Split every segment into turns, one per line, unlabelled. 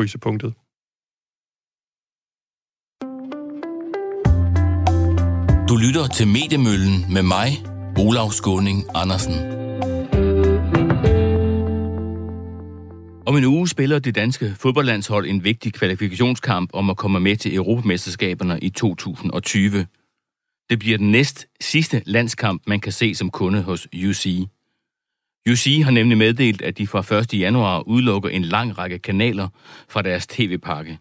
frysepunktet.
Du lytter til Mediemøllen med mig, Olav Skåning Andersen. Om en uge spiller det danske fodboldlandshold en vigtig kvalifikationskamp om at komme med til Europamesterskaberne i 2020. Det bliver den næst sidste landskamp, man kan se som kunde hos UC. UC har nemlig meddelt, at de fra 1. januar udelukker en lang række kanaler fra deres tv-pakke.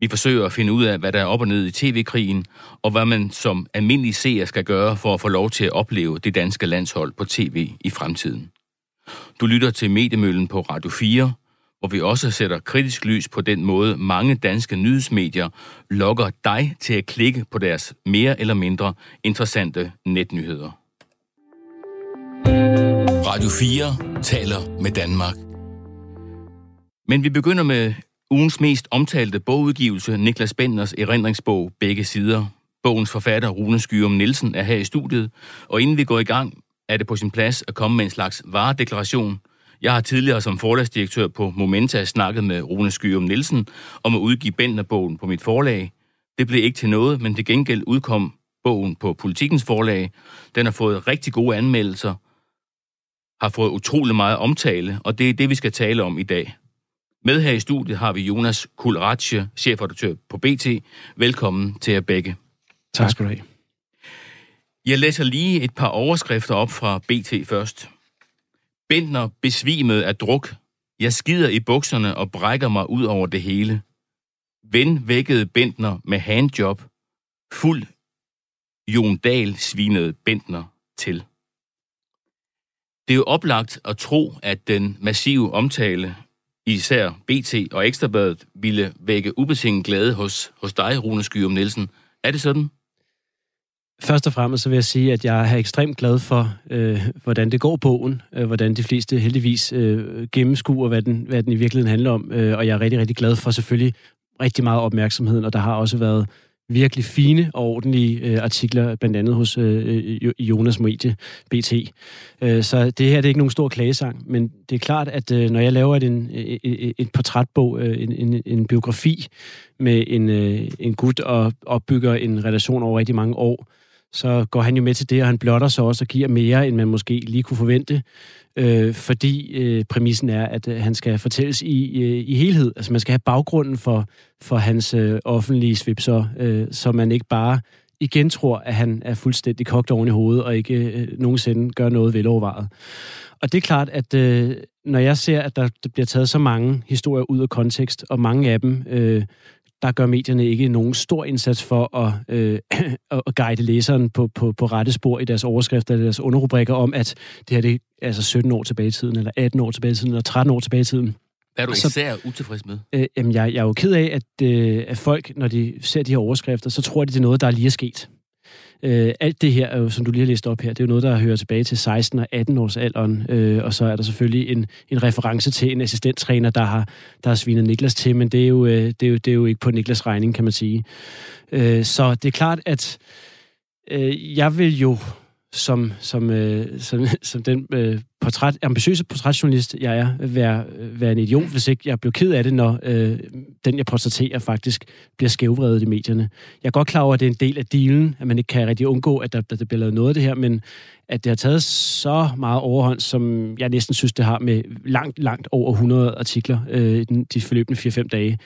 Vi forsøger at finde ud af, hvad der er op og ned i tv-krigen, og hvad man som almindelig seer skal gøre for at få lov til at opleve det danske landshold på tv i fremtiden. Du lytter til Mediemøllen på Radio 4, hvor vi også sætter kritisk lys på den måde, mange danske nyhedsmedier lokker dig til at klikke på deres mere eller mindre interessante netnyheder. Radio 4 taler med Danmark. Men vi begynder med ugens mest omtalte bogudgivelse, Niklas Benders erindringsbog Begge Sider. Bogens forfatter, Rune Skyrum Nielsen, er her i studiet, og inden vi går i gang, er det på sin plads at komme med en slags varedeklaration. Jeg har tidligere som forlagsdirektør på Momenta snakket med Rune Skyrum Nielsen om at udgive Bender-bogen på mit forlag. Det blev ikke til noget, men til gengæld udkom bogen på Politikens forlag. Den har fået rigtig gode anmeldelser, har fået utrolig meget omtale, og det er det, vi skal tale om i dag. Med her i studiet har vi Jonas Kulratje, chefredaktør på BT. Velkommen til jer begge.
Tak skal du have.
Jeg læser lige et par overskrifter op fra BT først. Bentner besvimet af druk. Jeg skider i bukserne og brækker mig ud over det hele. Ven vækkede Bentner med handjob. Fuld Jon Dahl svinede Bentner til. Det er jo oplagt at tro, at den massive omtale, især BT og Ekstrabladet, ville vække ubetinget glæde hos, hos dig, Rune Skyrum Nielsen. Er det sådan?
Først og fremmest så vil jeg sige, at jeg er ekstremt glad for, øh, hvordan det går bogen, øh, hvordan de fleste heldigvis øh, gennemskuer, hvad den, hvad den i virkeligheden handler om, øh, og jeg er rigtig, rigtig glad for selvfølgelig rigtig meget opmærksomheden, og der har også været virkelig fine og ordentlige øh, artikler, blandt andet hos øh, øh Jonas Medie, BT. Øh, så det her det er ikke nogen stor klagesang, men det er klart, at øh, når jeg laver et, en, et, et portrætbog, øh, en, en, en biografi med en, øh, en gut og opbygger en relation over rigtig mange år, så går han jo med til det, og han blotter sig også og giver mere, end man måske lige kunne forvente, øh, fordi øh, præmissen er, at øh, han skal fortælles i, øh, i helhed. Altså man skal have baggrunden for, for hans øh, offentlige svipser, øh, så man ikke bare igen tror, at han er fuldstændig kogt oven i hovedet, og ikke øh, nogensinde gør noget velovervejet. Og det er klart, at øh, når jeg ser, at der, bliver taget så mange historier ud af kontekst, og mange af dem øh, der gør medierne ikke nogen stor indsats for at, øh, at guide læseren på, på, på rette spor i deres overskrifter eller deres underrubrikker om, at det her det er altså 17 år tilbage i tiden, eller 18 år tilbage i tiden, eller 13 år tilbage i tiden.
Hvad er du især så, utilfreds med?
Øh, jamen, jeg, jeg er jo ked af, at, øh, at folk, når de ser de her overskrifter, så tror de, det er noget, der er lige er sket. Øh, alt det her, som du lige har læst op her, det er jo noget, der hører tilbage til 16 og 18 års alderen, øh, og så er der selvfølgelig en, en reference til en assistenttræner, der har, der har svinet Niklas til, men det er, jo, øh, det, er jo, det er jo ikke på Niklas regning, kan man sige. Øh, så det er klart, at øh, jeg vil jo som, som, øh, som, som den øh, portræt, ambitiøse portrætjournalist, jeg er, være, øh, være en idiot, hvis ikke jeg bliver ked af det, når øh, den, jeg portrætterer, faktisk bliver skævvredet i medierne. Jeg er godt klar over, at det er en del af dealen, at man ikke kan rigtig undgå, at der, der bliver lavet noget af det her, men at det har taget så meget overhånd, som jeg næsten synes, det har med langt, langt over 100 artikler øh, de forløbende 4-5 dage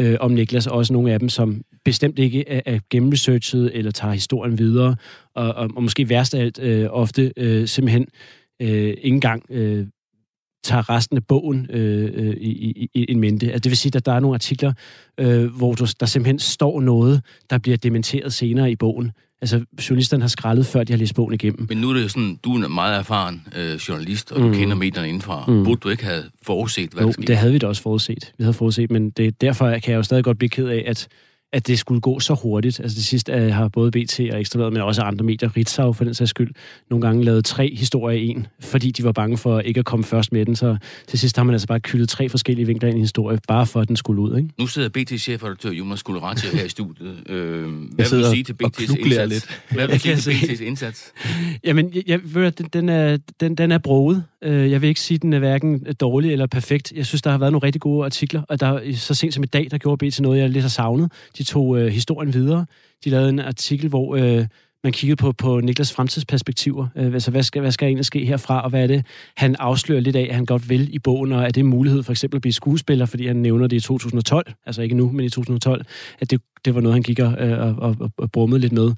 øh, om Niklas, og også nogle af dem, som bestemt ikke er, er gennemresearchet eller tager historien videre, og, og, og måske værst af alt øh, ofte øh, simpelthen øh, ikke engang øh, tager resten af bogen øh, øh i, i, i en mente. Altså, det vil sige, at der er nogle artikler, øh, hvor der simpelthen står noget, der bliver dementeret senere i bogen. Altså, journalisterne har skrællet, før de har læst bogen igennem.
Men nu er det jo sådan, du er en meget erfaren øh, journalist, og du mm. kender medierne indenfra. Mm. Burde du ikke have forudset, hvad
jo,
der skete?
det havde vi da også forudset. Vi havde forudset, men det, derfor kan jeg jo stadig godt blive ked af, at at det skulle gå så hurtigt. Altså det sidste uh, har både BT og Ekstrabladet, men også andre medier, Ritzau for den sags skyld, nogle gange lavet tre historier i en, fordi de var bange for ikke at komme først med den. Så til sidst har man altså bare kyldet tre forskellige vinkler ind i en historie, bare for at den skulle ud. Ikke?
Nu sidder BT-chefredaktør Jonas Gulerati her i studiet. Øh, hvad vil du sige til BT's indsats?
lidt.
Hvad vil
Jeg
du sige til. BT's indsats?
Jamen, jeg, jeg, ved, den, den, er, den, den er broget. Øh, Jeg vil ikke sige, at den er hverken dårlig eller perfekt. Jeg synes, der har været nogle rigtig gode artikler, og der, så sent som i dag, der gjorde BT noget, jeg lidt har savnet. De tog øh, historien videre. De lavede en artikel, hvor øh, man kiggede på, på Niklas fremtidsperspektiver. Øh, altså, hvad skal, hvad skal egentlig ske herfra, og hvad er det, han afslører lidt af, at han godt vil i bogen, og er det en mulighed for eksempel at blive skuespiller, fordi han nævner det i 2012, altså ikke nu, men i 2012, at det, det var noget, han gik og, øh, og, og, og, brummede lidt med.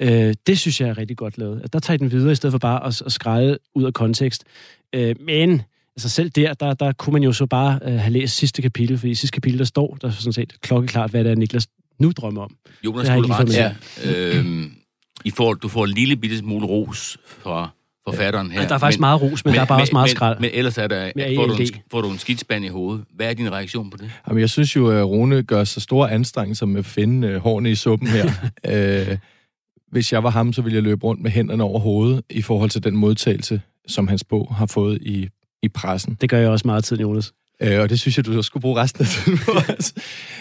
Øh, det synes jeg er rigtig godt lavet. At der tager I den videre, i stedet for bare at, at skræde ud af kontekst. Øh, men altså selv der, der, der kunne man jo så bare øh, have læst sidste kapitel, fordi i sidste kapitel, der står der er sådan set klokkeklart, hvad det er, Niklas nu drømmer om.
Jonas
lige
Gulerati, øhm, I får, du får en lille bitte smule ros fra forfatteren her.
Ja, der er faktisk meget ros, men, men der er bare også meget
men,
skrald.
Men ellers er der,
Med
får, du en,
ALD.
får du en skidspand i hovedet. Hvad er din reaktion på det?
Jamen, jeg synes jo, at Rune gør så store anstrengelser med at finde øh, hårene i suppen her. øh, hvis jeg var ham, så ville jeg løbe rundt med hænderne over hovedet i forhold til den modtagelse, som hans bog har fået i, i pressen.
Det gør jeg også meget tid, Jonas.
Øh, og det synes jeg, du skulle bruge resten af tiden på. Altså,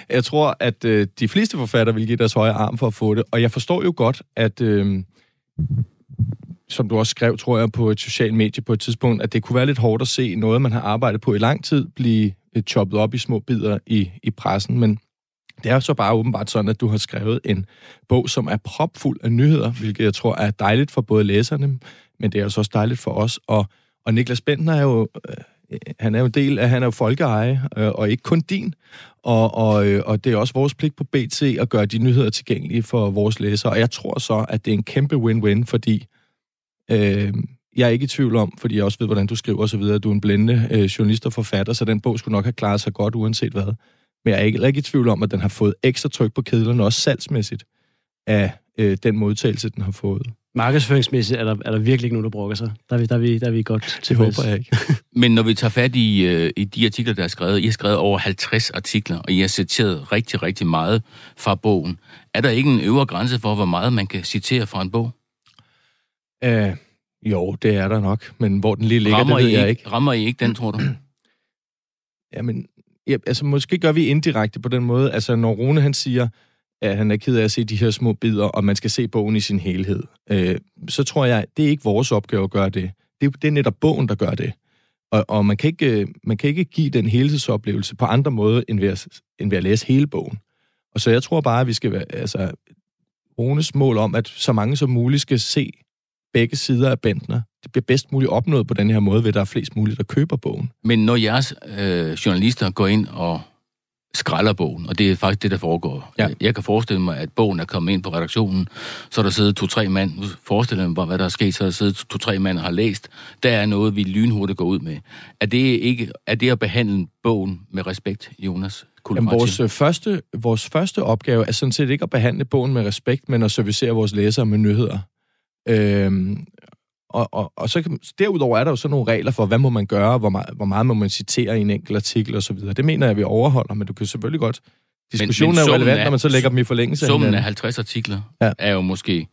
jeg tror, at øh, de fleste forfattere vil give deres højre arm for at få det. Og jeg forstår jo godt, at... Øh, som du også skrev, tror jeg, på et socialt medie på et tidspunkt, at det kunne være lidt hårdt at se noget, man har arbejdet på i lang tid, blive øh, choppet op i små bidder i, i pressen. Men det er så bare åbenbart sådan, at du har skrevet en bog, som er propfuld af nyheder, hvilket jeg tror er dejligt for både læserne, men det er altså også dejligt for os. Og, og Niklas Bentner er jo, øh, han er jo en del af, han er jo folkeeje, øh, og ikke kun din. Og, og, øh, og det er også vores pligt på BT at gøre de nyheder tilgængelige for vores læsere. Og jeg tror så, at det er en kæmpe win-win, fordi øh, jeg er ikke i tvivl om, fordi jeg også ved, hvordan du skriver osv., at du er en blændende øh, journalist og forfatter, så den bog skulle nok have klaret sig godt, uanset hvad. Men jeg er ikke, ikke i tvivl om, at den har fået ekstra tryk på kedlerne, også salgsmæssigt, af øh, den modtagelse, den har fået.
Markedsføringsmæssigt er der, er der virkelig ikke nogen, der brokker sig. Der er vi, der er vi, der er vi godt
Det
tilfreds.
håber jeg ikke.
Men når vi tager fat i, øh, i de artikler, der er skrevet, I har skrevet over 50 artikler, og I har citeret rigtig, rigtig meget fra bogen. Er der ikke en øvre grænse for, hvor meget man kan citere fra en bog?
Uh, jo, det er der nok, men hvor den lige ligger,
rammer,
det ved
I
jeg
ikke,
ikke.
rammer I ikke den, tror du?
Jamen, ja, altså måske gør vi indirekte på den måde. Altså, når Rune han siger, at han er ked af at se de her små bidder, og man skal se bogen i sin helhed, øh, så tror jeg, det er ikke vores opgave at gøre det. Det, er- det er netop bogen, der gør det. Og, og man, kan ikke, øh, man kan ikke give den helhedsoplevelse på andre måder, end ved, at, end ved at læse hele bogen. Og så jeg tror bare, at vi skal være, altså, Rones mål om, at så mange som muligt skal se begge sider af Bentner, det bliver bedst muligt opnået på den her måde, ved at der er flest muligt, der køber bogen.
Men når jeres øh, journalister går ind og skralder bogen, og det er faktisk det, der foregår.
Ja.
Jeg kan forestille mig, at bogen er kommet ind på redaktionen, så er der siddet to-tre mand, forestiller mig hvad der er sket, så er der siddet to-tre mand og har læst. Der er noget, vi lynhurtigt går ud med. Er det, ikke, er det at behandle bogen med respekt, Jonas
Jamen, vores, øh, første, vores første opgave er sådan set ikke at behandle bogen med respekt, men at servicere vores læsere med nyheder. Øhm, og, og, og så kan, derudover er der jo så nogle regler for, hvad må man gøre, hvor meget, hvor meget må man citere i en enkelt artikel osv. Det mener jeg, vi overholder, men du kan selvfølgelig godt... Diskussionen
men
er jo relevant,
er-
når man så lægger dem i forlængelse af
Summen af
hinanden.
50 artikler
Ja.
er jo måske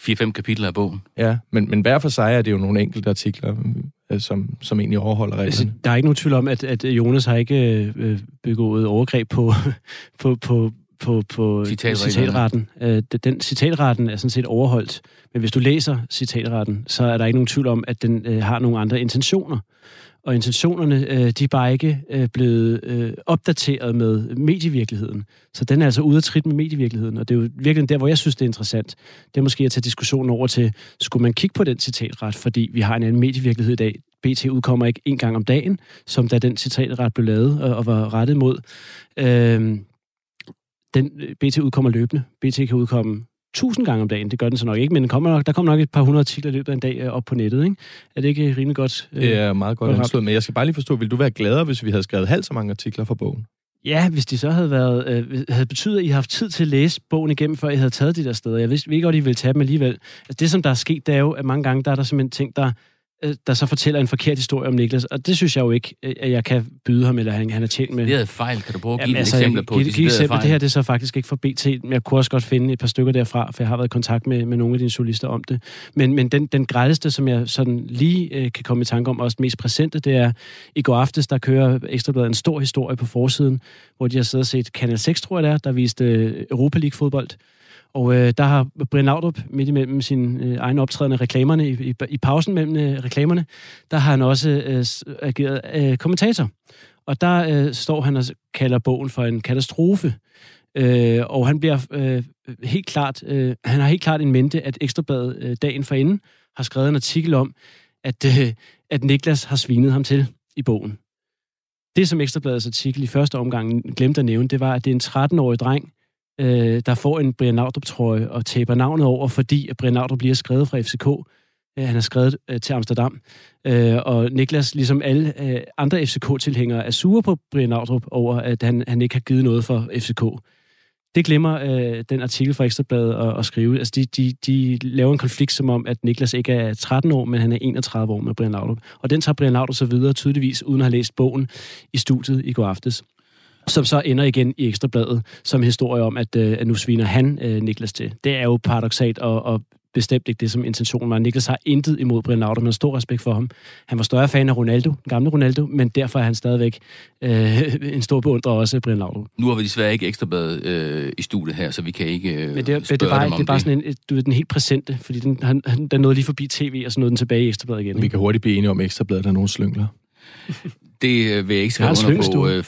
4-5 kapitler af bogen.
Ja, men, men hver for sig er det jo nogle enkelte artikler, øh, som, som egentlig overholder
Altså,
reglerne.
der er ikke nogen tvivl om, at, at Jonas har ikke øh, begået overgreb på, på, på, på, på
Citatreglerne.
citatretten. Øh, den citatretten er sådan set overholdt. Men hvis du læser citatretten, så er der ikke nogen tvivl om, at den øh, har nogle andre intentioner. Og intentionerne, øh, de er bare ikke øh, blevet øh, opdateret med medievirkeligheden. Så den er altså ude at trit med medievirkeligheden. Og det er jo virkelig der, hvor jeg synes, det er interessant. Det er måske at tage diskussionen over til, skulle man kigge på den citatret, fordi vi har en anden medievirkelighed i dag. BT udkommer ikke en gang om dagen, som da den citatret blev lavet og, og var rettet mod. Øhm, den, BT udkommer løbende. BT kan udkomme tusind gange om dagen. Det gør den så nok ikke, men den kommer nok, der kommer nok et par hundrede artikler i løbet af en dag øh, op på nettet. Ikke? Er det ikke rimelig godt? øh,
Det er meget godt anslået, men jeg skal bare lige forstå, vil du være gladere, hvis vi havde skrevet halvt så mange artikler for bogen?
Ja, hvis de så havde været, øh, havde betydet, at I havde haft tid til at læse bogen igennem, før I havde taget de der steder. Jeg vidste vi godt, I ville tage dem alligevel. Altså, det, som der er sket, det er jo, at mange gange, der er der simpelthen ting, der øh, der så fortæller en forkert historie om Niklas, og det synes jeg jo ikke, øh, at jeg kan byde ham, eller han, han er tjent med.
Det er fejl. Kan du prøve at give
Jamen,
et
altså,
eksempel på
giv, giv eksempel. Det her det er så faktisk ikke fra BT, men jeg kunne også godt finde et par stykker derfra, for jeg har været i kontakt med, med nogle af dine journalister om det. Men, men den, den grædeste, som jeg sådan lige øh, kan komme i tanke om, også mest præsente, det er, i går aftes, der kører Ekstrabladet en stor historie på forsiden, hvor de har siddet og set Kanal 6, tror jeg det er, der viste øh, Europa League-fodbold. Og øh, der har Brian Laudrup midt imellem sin øh, egen optrædende reklamerne, i, i, i pausen mellem øh, reklamerne, der har han også øh, ageret øh, kommentator. Og der øh, står han og kalder bogen for en katastrofe. Øh, og han bliver øh, helt klart, øh, han har helt klart en mente, at Ekstrabladet øh, dagen forinden har skrevet en artikel om, at, øh, at Niklas har svinet ham til i bogen. Det, som Ekstrabladets artikel i første omgang glemte at nævne, det var, at det er en 13-årig dreng, øh, der får en Brian Laudrup-trøje og taber navnet over, fordi at Brian Laudrup bliver skrevet fra FCK. Øh, han er skrevet øh, til Amsterdam. Øh, og Niklas, ligesom alle øh, andre FCK-tilhængere, er sure på Brian Laudrup over, at han, han ikke har givet noget for FCK. Det glemmer øh, den artikel fra Ekstrabladet at, at skrive. Altså, de, de, de laver en konflikt som om, at Niklas ikke er 13 år, men han er 31 år med Brian Laudrup. Og den tager Brian Laudrup så videre, tydeligvis, uden at have læst bogen i studiet i går aftes som så ender igen i Ekstrabladet som historie om, at, øh, at nu sviner han øh, Niklas til. Det er jo paradoxalt og, og bestemt ikke det, som intentionen var. Niklas har intet imod Brian Laudrup, men har stor respekt for ham. Han var større fan af Ronaldo, den gamle Ronaldo, men derfor er han stadigvæk øh, en stor beundrer også af Brian Laudrup.
Nu har vi desværre ikke ekstrabladet øh, i studiet her, så vi kan ikke øh,
Men det, er- det,
spørge
det, er bare,
dem
det
om
er bare sådan en, du ved, den helt præsente, fordi den, han, han, den nåede lige forbi tv, og så nåede den tilbage i Ekstrabladet igen.
Vi kan hurtigt blive enige om Ekstrabladet, der er nogle slyngler.
Det øh, vil jeg ikke skrive under på, øh,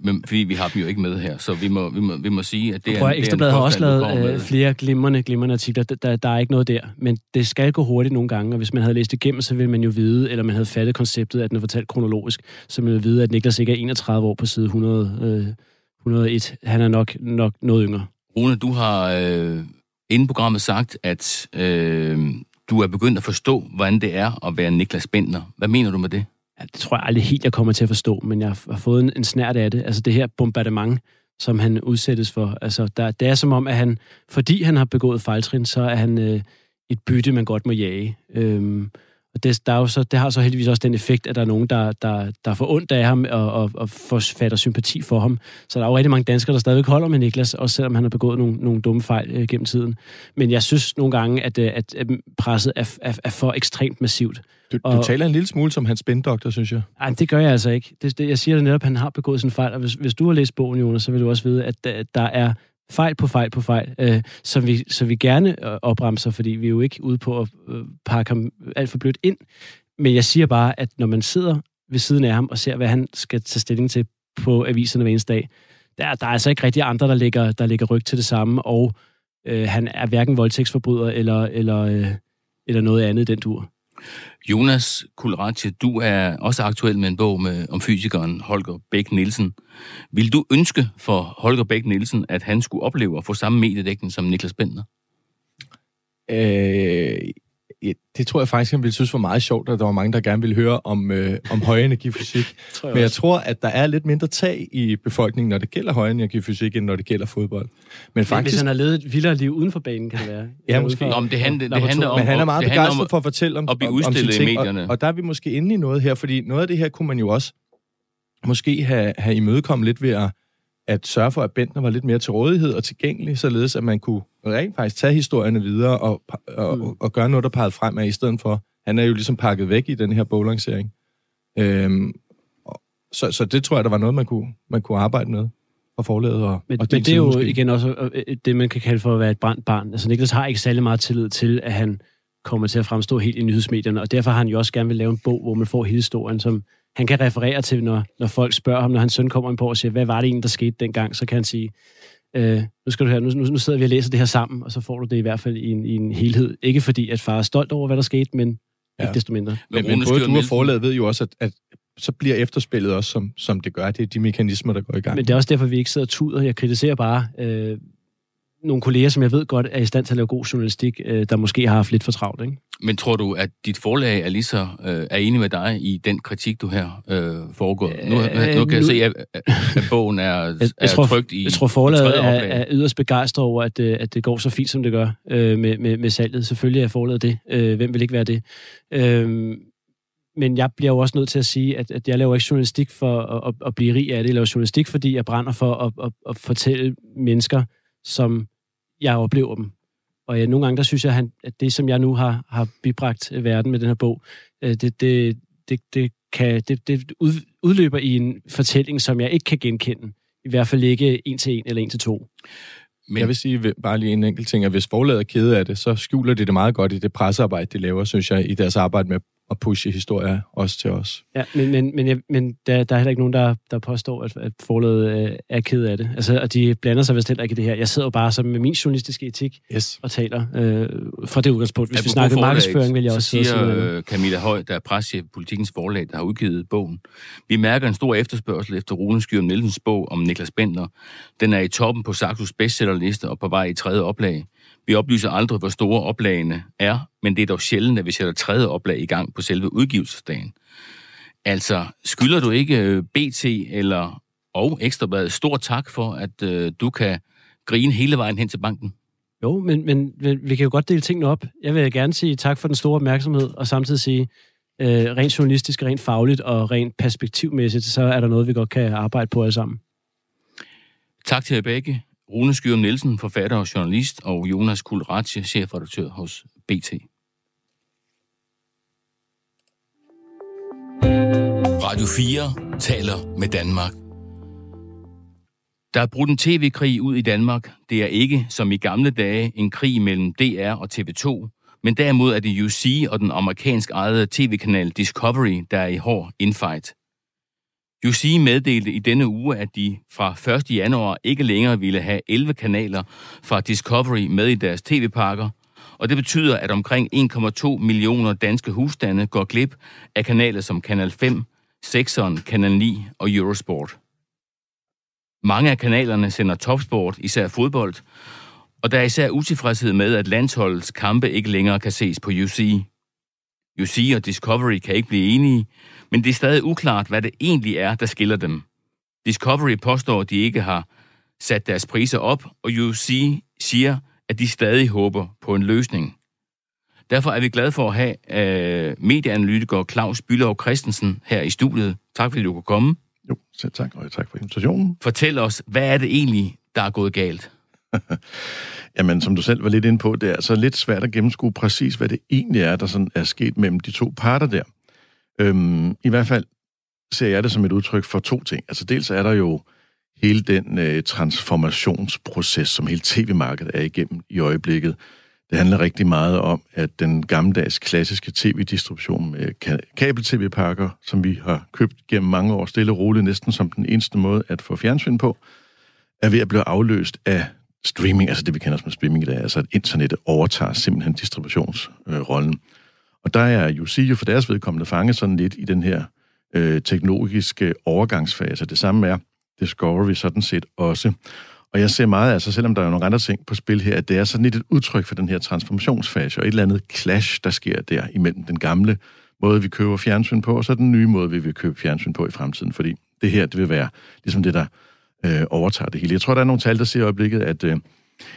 men, fordi vi har dem jo ikke med her. Så vi må, vi må, vi må sige, at det er,
Prøv at
det
Ekstrabladet har også lavet øh, flere glimrende, glimrende artikler. Der, der, der er ikke noget der. Men det skal gå hurtigt nogle gange, og hvis man havde læst igennem, så ville man jo vide, eller man havde fattet konceptet, at den er fortalt kronologisk, så man ville vide, at Niklas ikke er 31 år på side 100, øh, 101. Han er nok, nok noget yngre.
Rune, du har øh, inden programmet sagt, at øh, du er begyndt at forstå, hvordan det er at være Niklas Bentner. Hvad mener du med det?
Ja, det tror jeg aldrig helt, jeg kommer til at forstå, men jeg har fået en, en snært af det. Altså det her bombardement, som han udsættes for. Altså der, det er som om, at han, fordi han har begået fejltrin, så er han øh, et bytte, man godt må jage. Øhm, og det, der er jo så, det har så heldigvis også den effekt, at der er nogen, der, der, der får ondt af ham og, og, og får fatter sympati for ham. Så der er jo rigtig mange danskere, der stadigvæk holder med Niklas, også selvom han har begået nogle, nogle dumme fejl øh, gennem tiden. Men jeg synes nogle gange, at, øh, at, at presset er, er, er for ekstremt massivt.
Du,
Og-
du taler en lille smule som hans spindoktor, synes jeg.
Ej, men det gør jeg altså ikke. Det, det, jeg siger det netop, at han har begået sin fejl, og hvis, hvis du har læst bogen, Jonas, så vil du også vide, at der, der er fejl på fejl på fejl, øh, som, vi, som vi gerne øh, opremser, fordi vi er jo ikke ude på at øh, pakke ham alt for blødt ind. Men jeg siger bare, at når man sidder ved siden af ham og ser, hvad han skal tage stilling til på aviserne hver eneste dag, der, der er altså ikke rigtig andre, der lægger, der lægger ryg til det samme, og øh, han er hverken voldtægtsforbryder eller, eller, øh, eller noget andet i den tur.
Jonas Kulratje, du er også aktuel med en bog med, om fysikeren Holger Bæk Nielsen. Vil du ønske for Holger Bæk Nielsen, at han skulle opleve at få samme mediedækning som Niklas Bender?
Øh, ja, det tror jeg faktisk, han ville synes var meget sjovt, at der var mange, der gerne ville høre om, øh, om højenergifysik. Men jeg tror, at der er lidt mindre tag i befolkningen, når det gælder højenergifysik, end når det gælder fodbold. Men
Faktisk...
faktisk,
Hvis han har levet et vildere liv uden for banen, kan det være.
Ja, måske.
Nå, men det handler- det handler om-
men han er meget
det om
begejstret for at fortælle om,
at blive
om, om sine
udstillet i
ting,
medierne.
Og, og der er vi måske inde i noget her, fordi noget af det her kunne man jo også måske have, have imødekommet lidt ved at, at sørge for, at Bentner var lidt mere til rådighed og tilgængelig, således at man kunne rent faktisk tage historierne videre og, og,
Mm.
og, og gøre noget, der pegede fremad, i stedet for, han er jo ligesom pakket væk i den her boglancering. Øhm, og- så, så det tror jeg, der var noget, man kunne, man kunne arbejde med fra forlaget og,
Men,
og
men det er jo
måske.
igen også øh, det, man kan kalde for at være et brændt barn. Altså Niklas har ikke særlig meget tillid til, at han kommer til at fremstå helt i nyhedsmedierne, og derfor har han jo også gerne vil lave en bog, hvor man får hele historien, som han kan referere til, når, når folk spørger ham, når hans søn kommer ind på og siger, hvad var det egentlig, der skete dengang, så kan han sige, øh, nu skal du høre, nu, nu, nu sidder vi og læser det her sammen, og så får du det i hvert fald i en, i en helhed. Ikke fordi, at far er stolt over, hvad der skete, men ja. ikke desto mindre.
Men, men
Rune
både du og forlaget ved jo også, at, at så bliver efterspillet også, som, som det gør. Det er de mekanismer, der går i gang.
Men det er også derfor, vi ikke sidder og tuder. Jeg kritiserer bare øh, nogle kolleger, som jeg ved godt er i stand til at lave god journalistik, øh, der måske har haft lidt for travlt. Ikke?
Men tror du, at dit forlag er lige så øh, er enig med dig i den kritik, du her øh, foregår? Nu, nu,
Øh,
nu kan jeg
nu-
se, at, at bogen er, er
jeg tror,
trygt i
Jeg tror, forlaget er, er yderst begejstret over, at, øh, at det går så fint, som det gør øh, med, med, med salget. Selvfølgelig er forlaget det. Øh, hvem vil ikke være det? Øh, men jeg bliver jo også nødt til at sige, at, at jeg laver ikke journalistik for at, at, at blive rig af det. Jeg laver journalistik, fordi jeg brænder for at, at, at fortælle mennesker, som jeg oplever dem. Og ja, nogle gange, der synes jeg, at det, som jeg nu har, har bibragt øh, verden med den her bog, øh, det, det, det, det, kan, det, det udløber i en fortælling, som jeg ikke kan genkende. I hvert fald ikke en til en eller en til to.
Men... Jeg vil sige bare lige en enkelt ting, at hvis forlaget er kede af det, så skjuler de det meget godt i det pressearbejde, de laver, synes jeg, i deres arbejde med at pushe historier også til os.
Ja, men, men, men, jeg, men der, der er heller ikke nogen, der, der påstår, at, at forlaget øh, er ked af det. Altså, og de blander sig vist heller ikke i det her. Jeg sidder jo bare som med min journalistiske etik yes. og taler øh, fra det udgangspunkt. Hvis vi snakker markedsføring, vil jeg også
sige. Så siger øh, Camilla Høj, der er preschef Politikens Forlag, der har udgivet bogen. Vi mærker en stor efterspørgsel efter Rune Skyrum Nielsens bog om Niklas Bender. Den er i toppen på Saxos bestsellerliste og på vej i tredje oplag. Vi oplyser aldrig, hvor store oplagene er, men det er dog sjældent, at vi sætter tredje oplag i gang på selve udgivelsesdagen. Altså, skylder du ikke øh, BT eller og Ekstrabladet stor tak for, at øh, du kan grine hele vejen hen til banken?
Jo, men, men vi kan jo godt dele tingene op. Jeg vil gerne sige tak for den store opmærksomhed, og samtidig sige, øh, rent journalistisk, rent fagligt og rent perspektivmæssigt, så er der noget, vi godt kan arbejde på alle sammen.
Tak til jer begge. Rune Skyrum Nielsen, forfatter og journalist, og Jonas Kulratje, chefredaktør hos BT.
Radio 4 taler med Danmark.
Der er brudt en tv-krig ud i Danmark. Det er ikke, som i gamle dage, en krig mellem DR og TV2, men derimod er det UC og den amerikansk ejede tv-kanal Discovery, der er i hård infight. UC meddelte i denne uge, at de fra 1. januar ikke længere ville have 11 kanaler fra Discovery med i deres tv-pakker, og det betyder, at omkring 1,2 millioner danske husstande går glip af kanaler som Kanal 5, 6'eren, Kanal 9 og Eurosport. Mange af kanalerne sender topsport, især fodbold, og der er især utilfredshed med, at landsholdets kampe ikke længere kan ses på UC. UC og Discovery kan ikke blive enige, men det er stadig uklart, hvad det egentlig er, der skiller dem. Discovery påstår, at de ikke har sat deres priser op, og UC siger, at de stadig håber på en løsning. Derfor er vi glade for at have uh, medieanalytiker Claus Bylov Christensen her i studiet. Tak fordi du kunne komme.
Jo, selv tak, og tak for invitationen.
Fortæl os, hvad er det egentlig, der er gået galt?
Jamen, som du selv var lidt inde på, det er så lidt svært at gennemskue præcis, hvad det egentlig er, der sådan er sket mellem de to parter der. Øhm, I hvert fald ser jeg det som et udtryk for to ting. Altså dels er der jo hele den øh, transformationsproces, som hele tv-markedet er igennem i øjeblikket. Det handler rigtig meget om, at den gammeldags klassiske tv-distribution med kabel-tv-pakker, som vi har købt gennem mange år stille og roligt, næsten som den eneste måde at få fjernsyn på, er ved at blive afløst af streaming, altså det vi kender som streaming i dag, altså at internettet overtager simpelthen distributionsrollen. Øh, og der er UC jo for deres vedkommende fanget sådan lidt i den her øh, teknologiske overgangsfase. Altså, det samme er Discovery sådan set også. Og jeg ser meget, altså selvom der er nogle andre ting på spil her, at det er sådan lidt et udtryk for den her transformationsfase, og et eller andet clash, der sker der imellem den gamle måde, vi køber fjernsyn på, og så den nye måde, vi vil købe fjernsyn på i fremtiden. Fordi det her, det vil være ligesom det, der øh, overtager det hele. Jeg tror, der er nogle tal, der siger i øjeblikket, at øh,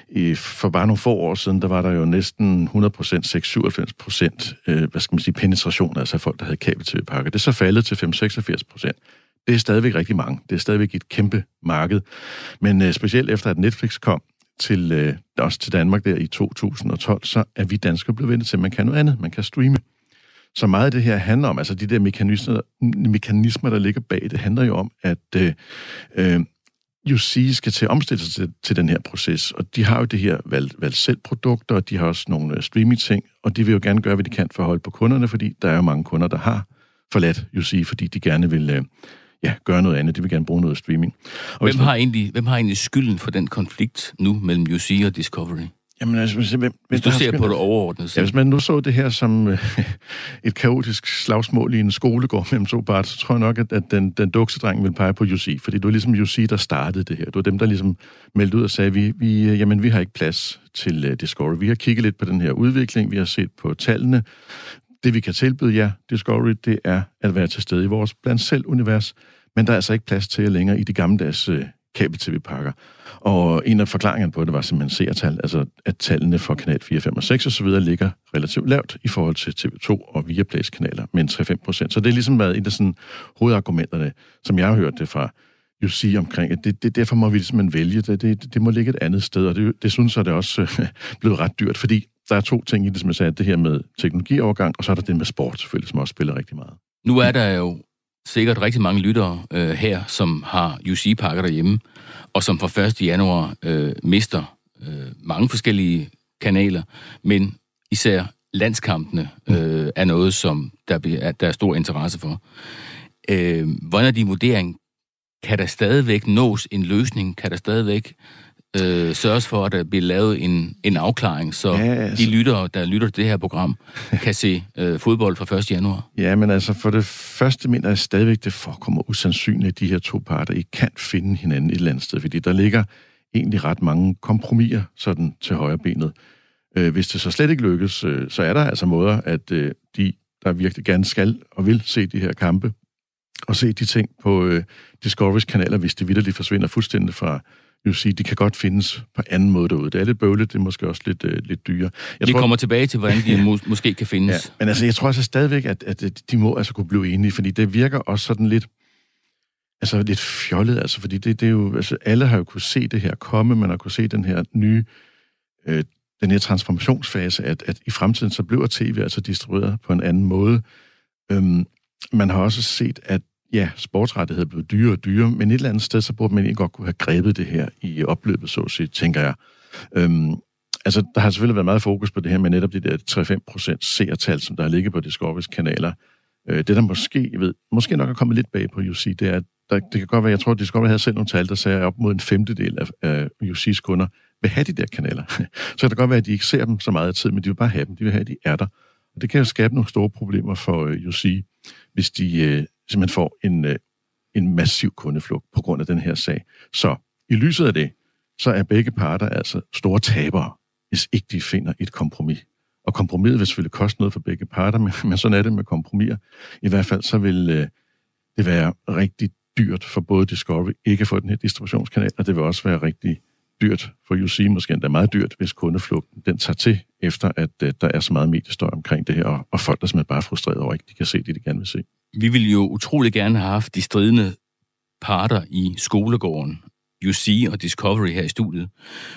i, for bare nogle få år siden, der var der jo næsten 100%, 6-97 procent, øh, hvad skal man sige, penetration, altså folk, der havde kabel-tv-pakker. Det er så faldet til 5-86 procent. Det er stadigvæk rigtig mange. Det er stadigvæk et kæmpe marked. Men øh, specielt efter, at Netflix kom til, øh, også til Danmark der i 2012, så er vi danskere blevet vendt til, at man kan noget andet. Man kan streame. Så meget af det her handler om, altså de der mekanismer, mekanismer der ligger bag, det handler jo om, at øh, øh, UC skal til at omstille sig til, til den her proces, og de har jo det her valg, valg selv produkter, og de har også nogle uh, streaming-ting, og de vil jo gerne gøre, hvad de kan for at holde på kunderne, fordi der er jo mange kunder, der har forladt UC, fordi de gerne vil uh, ja, gøre noget andet. De vil gerne bruge noget streaming.
Og hvem, har egentlig, hvem har egentlig skylden for den konflikt nu mellem UC og Discovery?
Jamen, altså, hvis, hvem,
hvis du ser på det overordnet.
Ja, hvis man nu så det her som øh, et kaotisk slagsmål i en skolegård mellem to parter, så tror jeg nok, at, at den, den duksedreng vil pege på UC, fordi det var ligesom UC, der startede det her. Det var dem, der ligesom meldte ud og sagde, vi, vi, øh, jamen, vi har ikke plads til uh, Discovery. Vi har kigget lidt på den her udvikling, vi har set på tallene. Det, vi kan tilbyde jer, Discovery, det er at være til stede i vores blandt selv univers, men der er altså ikke plads til jer længere i de gammeldags uh, kabel-tv-pakker. Og en af forklaringerne på det var simpelthen seertal, altså at tallene for kanal 4, 5 og 6 osv. ligger relativt lavt i forhold til TV2 og Viaplays kanaler, med 3-5 procent. Så det er ligesom været en af sådan hovedargumenterne, som jeg har hørt det fra sige omkring, at det, det, derfor må vi simpelthen vælge, det, det, det må ligge et andet sted, og det, det synes jeg, det er også øh, blevet ret dyrt, fordi der er to ting i det, som jeg sagde, det her med teknologiovergang, og så er der det med sport selvfølgelig, som også spiller rigtig meget.
Nu er der jo sikkert rigtig mange lyttere øh, her, som har UC-pakker derhjemme, og som fra 1. januar øh, mister øh, mange forskellige kanaler, men især landskampene øh, er noget, som der, bliver, der er stor interesse for. Øh, hvordan er din vurdering? Kan der stadigvæk nås en løsning? Kan der stadigvæk øh, sørges for, at der bliver lavet en, en afklaring, så ja, altså. de lyttere, der lytter til det her program, kan se øh, fodbold fra 1. januar?
Ja, men altså for det første mener jeg stadigvæk, det forekommer usandsynligt, at de her to parter ikke kan finde hinanden et eller andet sted, fordi der ligger egentlig ret mange kompromiser sådan til højre benet. Øh, hvis det så slet ikke lykkes, øh, så er der altså måder, at øh, de, der virkelig gerne skal og vil se de her kampe, og se de ting på øh, Discovery's kanaler, hvis de vidderligt forsvinder fuldstændig fra vil sige, de kan godt findes på anden måde derude. Det er lidt bøvlet, det er måske også lidt, øh, lidt dyre.
Jeg Vi tror, kommer tilbage til, hvordan de må, måske kan findes. Ja,
men altså, jeg tror altså stadigvæk, at, at de må altså kunne blive enige, fordi det virker også sådan lidt, altså lidt fjollet, altså, fordi det, det er jo, altså, alle har jo kunne se det her komme, man har kunne se den her nye, øh, den her transformationsfase, at, at i fremtiden så bliver tv altså distribueret på en anden måde. Øhm, man har også set, at ja, sportsrettigheder blev dyre og dyre, men et eller andet sted, så burde man ikke godt kunne have grebet det her i opløbet, så at sige, tænker jeg. Øhm, altså, der har selvfølgelig været meget fokus på det her med netop de der 3-5 procent seertal, som der har ligget på Discovery's kanaler. Øh, det, der måske, ved, måske nok er kommet lidt bag på UC, det er, at der, det kan godt være, jeg tror, at Discovery havde selv nogle tal, der sagde, at op mod en femtedel af, af UC's kunder vil have de der kanaler. så kan det godt være, at de ikke ser dem så meget tid, men de vil bare have dem. De vil have, at de er der. Og det kan jo skabe nogle store problemer for øh, uh, UC, hvis de øh, simpelthen får en, øh, en massiv kundeflugt på grund af den her sag. Så i lyset af det, så er begge parter altså store tabere, hvis ikke de finder et kompromis. Og kompromiset vil selvfølgelig koste noget for begge parter, men, men sådan er det med kompromiser. I hvert fald så vil øh, det være rigtig dyrt for både Discovery ikke at få den her distributionskanal, og det vil også være rigtig dyrt for UC, måske endda meget dyrt, hvis kundeflugten den tager til, efter at uh, der er så meget mediestøj omkring det her, og, og folk, der simpelthen bare er frustreret over, at ikke de kan se det, de gerne vil se.
Vi ville jo utrolig gerne have haft de stridende parter i skolegården, UC og Discovery her i studiet.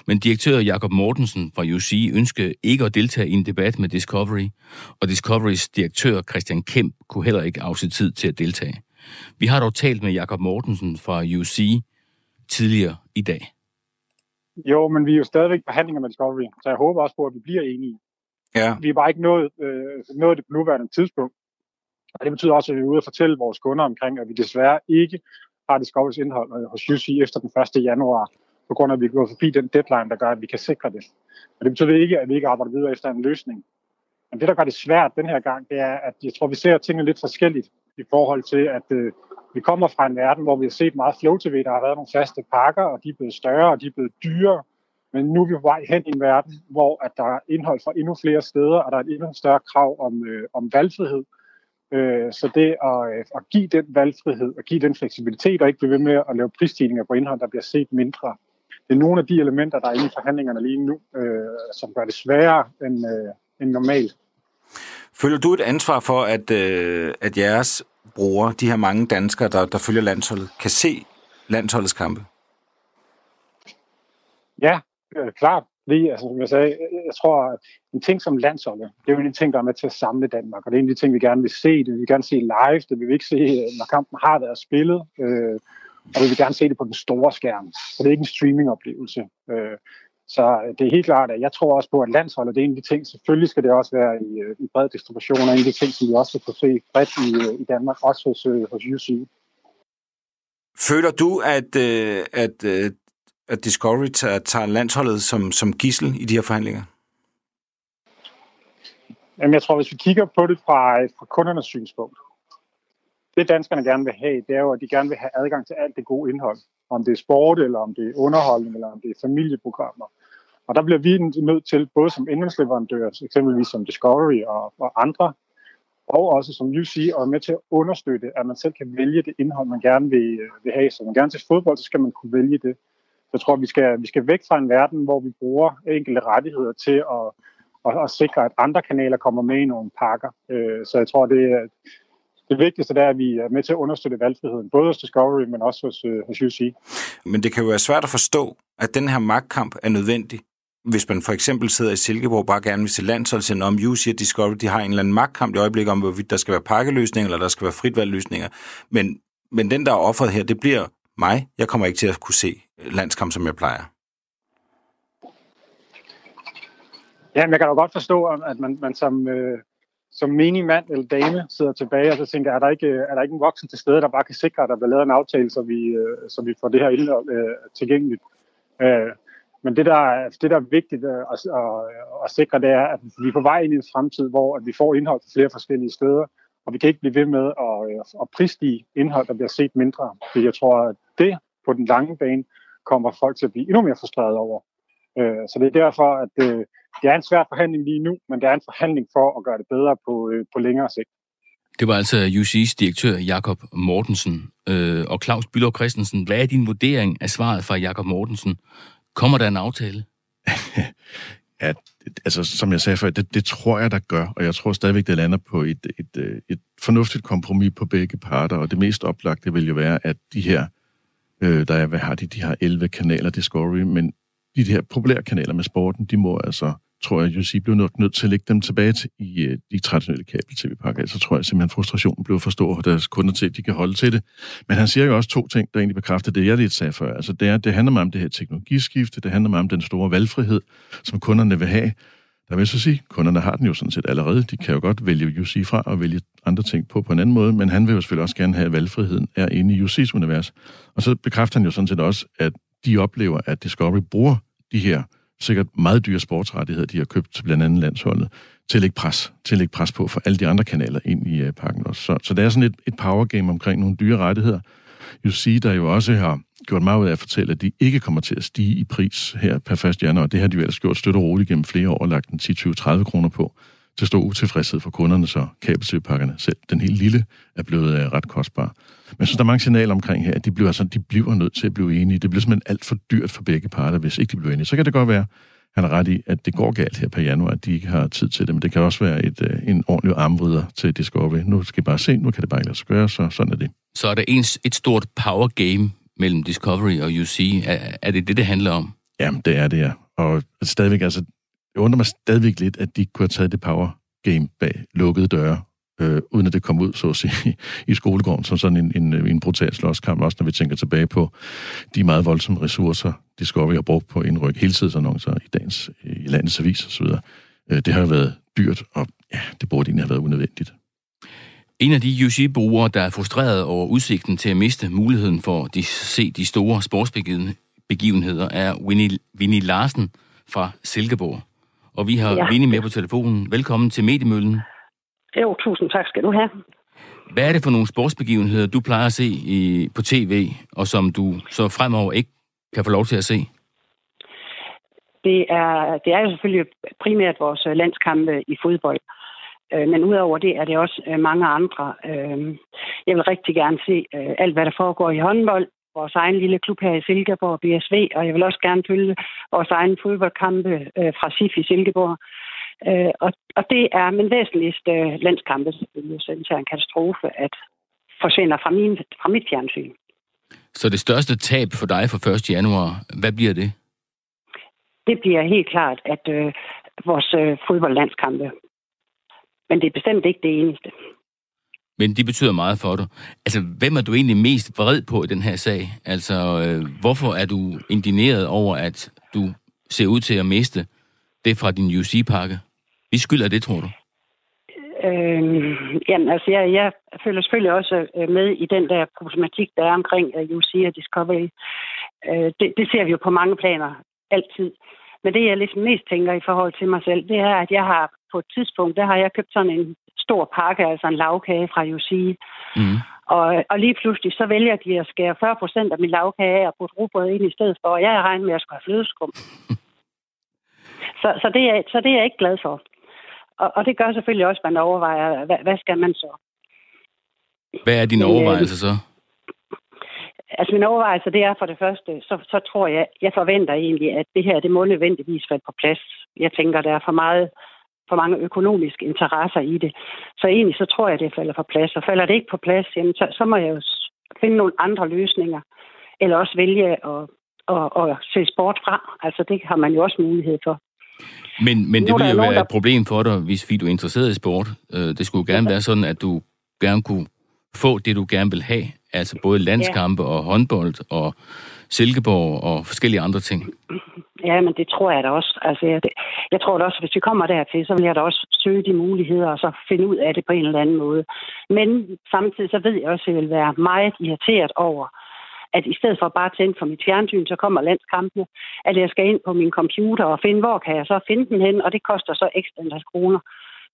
Men direktør Jakob Mortensen fra UC ønskede ikke at deltage i en debat med Discovery, og Discoverys direktør Christian Kemp kunne heller ikke afsætte tid til at deltage. Vi har dog talt med Jakob Mortensen fra UC tidligere i dag.
Jo, men vi er jo stadigvæk i forhandlinger med Discovery, så jeg håber også på, at vi bliver enige. Ja. Vi er bare ikke nået, øh, nået det på nuværende tidspunkt. Og det betyder også, at vi er ude og fortælle vores kunder omkring, at vi desværre ikke har Discoverys indhold øh, hos UC efter den 1. januar, på grund af, at vi går forbi den deadline, der gør, at vi kan sikre det. Og det betyder ikke, at vi ikke arbejder videre efter en løsning. Men det, der gør det svært den her gang, det er, at jeg tror, vi ser tingene lidt forskelligt i forhold til, at øh, vi kommer fra en verden, hvor vi har set meget flow TV, der har været nogle faste pakker, og de er blevet større, og de er blevet dyrere. Men nu er vi på vej hen i en verden, hvor at der er indhold fra endnu flere steder, og der er et endnu større krav om, øh, om valgfrihed. Øh, så det at, øh, at give den valgfrihed og give den fleksibilitet og ikke blive ved med at lave prisstigninger på indhold, der bliver set mindre, det er nogle af de elementer, der er inde i forhandlingerne lige nu, øh, som gør det sværere end, øh, end normalt.
Føler du et ansvar for, at, øh, at jeres brugere, de her mange danskere, der, der følger landsholdet, kan se landsholdets kampe?
Ja, øh, klart. Fordi, altså, som jeg sagde, jeg tror, at en ting som landsholdet, det er jo en ting, der er med til at samle Danmark, og det er en af de ting, vi gerne vil se. Det vil vi gerne se live, det vil vi ikke se, øh, når kampen har været spillet, øh, og vi vil gerne se det på den store skærm. Så det er ikke en streamingoplevelse. Øh, så øh, det er helt klart, at jeg tror også på, at landsholdet, det er en af de ting, selvfølgelig skal det også være i, øh, i bred distribution, og en af de ting, som vi også kan få se bredt i, i Danmark, også hos, hos UC.
Føler du, at, at at Discovery tager, tager landsholdet som, som gissel i de her forhandlinger?
Jamen, jeg tror, hvis vi kigger på det fra, fra kundernes synspunkt, det danskerne gerne vil have, det er jo, at de gerne vil have adgang til alt det gode indhold. Om det er sport, eller om det er underholdning, eller om det er familieprogrammer. Og der bliver vi nødt til, både som indholdsleverandører, eksempelvis som Discovery og, og andre, og også som UC er med til at understøtte, at man selv kan vælge det indhold, man gerne vil, øh, vil have. Så man gerne til fodbold, så skal man kunne vælge det. Jeg tror, vi skal, vi skal væk fra en verden, hvor vi bruger enkelte rettigheder til at, at, at sikre, at andre kanaler kommer med i nogle pakker. Øh, så jeg tror, det det vigtigste er, at vi er med til at understøtte valgfriheden, både hos Discovery, men også hos, øh, hos UC.
Men det kan jo være svært at forstå, at den her magtkamp er nødvendig. Hvis man for eksempel sidder i Silkeborg og bare gerne vil se landsholdet om UC og Discovery, de har en eller anden magtkamp i øjeblikket om, hvorvidt der skal være pakkeløsninger, eller der skal være fritvalgløsninger. Men, men den, der er offeret her, det bliver mig. Jeg kommer ikke til at kunne se landskamp, som jeg plejer.
Ja, men jeg kan da godt forstå, at man, man som, øh, som menig mand eller dame sidder tilbage og så tænker, er der ikke, øh, er der ikke en voksen til stede, der bare kan sikre, at der bliver lavet en aftale, så vi, øh, så vi får det her indhold øh, tilgængeligt. Øh, men det, der, det, der er vigtigt at, at, at, at sikre, det er, at vi er på vej ind i en fremtid, hvor at vi får indhold fra flere forskellige steder, og vi kan ikke blive ved med at, at prisstige indhold, der bliver set mindre. For jeg tror, at det på den lange bane kommer folk til at blive endnu mere frustreret over. Øh, så det er derfor, at øh, det er en svær forhandling lige nu, men det er en forhandling for at gøre det bedre på, øh, på længere sigt.
Det var altså UC's direktør Jakob Mortensen øh, og Claus Bylov Christensen. Hvad er din vurdering af svaret fra Jakob Mortensen? Kommer der en aftale?
at, altså som jeg sagde før, det, det tror jeg, der gør, og jeg tror stadigvæk, det lander på et, et, et, et fornuftigt kompromis på begge parter, og det mest oplagte vil jo være, at de her, øh, der er, hvad har de, de har 11 kanaler Discovery, men de her populære kanaler med sporten, de må altså, tror jeg, UC blev nok nødt til at lægge dem tilbage til, i øh, de traditionelle kabel-tv-pakker. Altså, så tror jeg simpelthen, frustrationen blev for stor hos deres kunder til, at de kan holde til det. Men han siger jo også to ting, der egentlig bekræfter det, jeg lidt sagde før. Altså, det, er, det handler meget om det her teknologiskifte, det handler meget om den store valgfrihed, som kunderne vil have. Der vil så sige, kunderne har den jo sådan set allerede. De kan jo godt vælge UC fra og vælge andre ting på på en anden måde, men han vil jo selvfølgelig også gerne have, at valgfriheden er inde i UC's univers. Og så bekræfter han jo sådan set også, at de oplever, at Discovery bruger de her sikkert meget dyre sportsrettigheder, de har købt til blandt andet landsholdet, til at lægge pres, til at lægge pres på for alle de andre kanaler ind i øh, uh, pakken også. Så, så der er sådan et, et power game omkring nogle dyre rettigheder. UC, der jo også har gjort meget ud af at fortælle, at de ikke kommer til at stige i pris her per 1. januar. Det har de jo ellers gjort støtte og roligt gennem flere år og lagt en 10, 20, 30 kroner på til stor utilfredshed for kunderne, så kabel selv den helt lille, er blevet uh, ret kostbar. Men jeg synes, der er mange signaler omkring her, at de bliver, altså, de bliver nødt til at blive enige. Det bliver simpelthen alt for dyrt for begge parter, hvis ikke de bliver enige. Så kan det godt være, han har ret i, at det går galt her på januar, at de ikke har tid til det, men det kan også være et, uh, en ordentlig armvrider til Discovery. Nu skal I bare se, nu kan det bare ikke lade sig gøre, så sådan er det.
Så er der en, et stort power game mellem Discovery og UC. Er, er det det, det handler om?
Jamen, det er det, ja. Og stadigvæk, altså, det undrer mig stadigvæk lidt, at de kunne have taget det power game bag lukkede døre, øh, uden at det kom ud, så at sige, i skolegården, som sådan en, en, en brutal slåskamp, også når vi tænker tilbage på de meget voldsomme ressourcer, de skal vi har brugt på indryk heltidsannoncer i, dagens, i landets avis osv. Øh, det har jo været dyrt, og ja, det burde egentlig have været unødvendigt.
En af de UC-brugere, der er frustreret over udsigten til at miste muligheden for at se de store sportsbegivenheder, er Winnie, Winnie Larsen fra Silkeborg. Og vi har ja. Winnie med på telefonen. Velkommen til Mediemøllen.
Jo, tusind tak skal du have.
Hvad er det for nogle sportsbegivenheder, du plejer at se i, på tv, og som du så fremover ikke kan få lov til at se?
Det er, det er jo selvfølgelig primært vores landskampe i fodbold. Øh, men udover det er det også øh, mange andre. Øh, jeg vil rigtig gerne se alt, hvad der foregår i håndbold, vores egen lille klub her i Silkeborg, BSV, og jeg vil også gerne følge vores egen fodboldkampe fra SIF i Silkeborg. Og, og det er min væsentligste landskampe, selvfølgelig, så det er en katastrofe, at forsvinder fra, min, fra mit fjernsyn.
Så det største tab for dig for 1. januar, hvad bliver det?
Det bliver helt klart, at øh, vores øh, fodboldlandskampe men det er bestemt ikke det eneste.
Men de betyder meget for dig. Altså, hvem er du egentlig mest vred på i den her sag? Altså, øh, hvorfor er du indineret over, at du ser ud til at miste det fra din UC-pakke? Vi skylder det, tror du?
Øh, jamen, altså, jeg, jeg føler selvfølgelig også øh, med i den der problematik, der er omkring UC og Discovery. Øh, det, det ser vi jo på mange planer altid. Men det, jeg ligesom mest tænker i forhold til mig selv, det er, at jeg har på et tidspunkt, der har jeg købt sådan en stor pakke, altså en lavkage fra UC. Mm. Og, og lige pludselig, så vælger de at skære 40 procent af min lavkage af og putte rugbrød ind i stedet for, og jeg har regnet med at skulle have flødeskum. så, så, det er, så det er jeg ikke glad for. Og, og det gør selvfølgelig også, at man overvejer, hvad, hvad skal man så?
Hvad er dine overvejelser så?
Altså min overvejelse, det er for det første, så, så tror jeg, jeg forventer egentlig, at det her, det må nødvendigvis falde på plads. Jeg tænker, der er for meget for mange økonomiske interesser i det. Så egentlig så tror jeg, det falder på plads. Og falder det ikke på plads, jamen, så, så må jeg jo finde nogle andre løsninger. Eller også vælge at, at, at se sport fra. Altså det har man jo også mulighed for.
Men, men det vil jo være et problem for dig, hvis du er interesseret i sport. Øh, det skulle jo gerne være sådan, at du gerne kunne få det, du gerne vil have. Altså både landskampe ja. og håndbold og Silkeborg og forskellige andre ting.
Ja, men det tror jeg da også. Altså, jeg, jeg tror da også, hvis vi kommer dertil, så vil jeg da også søge de muligheder og så finde ud af det på en eller anden måde. Men samtidig så ved jeg også, at jeg vil være meget irriteret over, at i stedet for bare at tænde for mit fjernsyn, så kommer landskampene, at jeg skal ind på min computer og finde, hvor kan jeg så finde den hen, og det koster så ekstra kroner.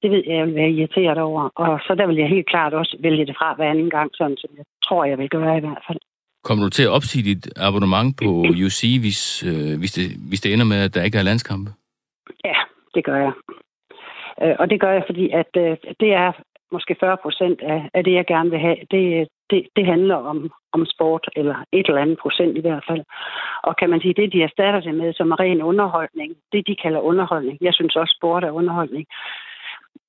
Det ved jeg, jeg vil være irriteret over. Og så der vil jeg helt klart også vælge det fra hver anden gang, sådan som jeg tror, jeg vil gøre i hvert fald.
Kommer du til at opsige dit abonnement på UC, hvis, øh, hvis, det, hvis det ender med, at der ikke er landskampe?
Ja, det gør jeg. Øh, og det gør jeg, fordi at øh, det er måske 40 procent af, af det, jeg gerne vil have. Det, det, det handler om, om sport, eller et eller andet procent i hvert fald. Og kan man sige, det de erstatter det med, som er ren underholdning, det de kalder underholdning. Jeg synes også, sport er underholdning.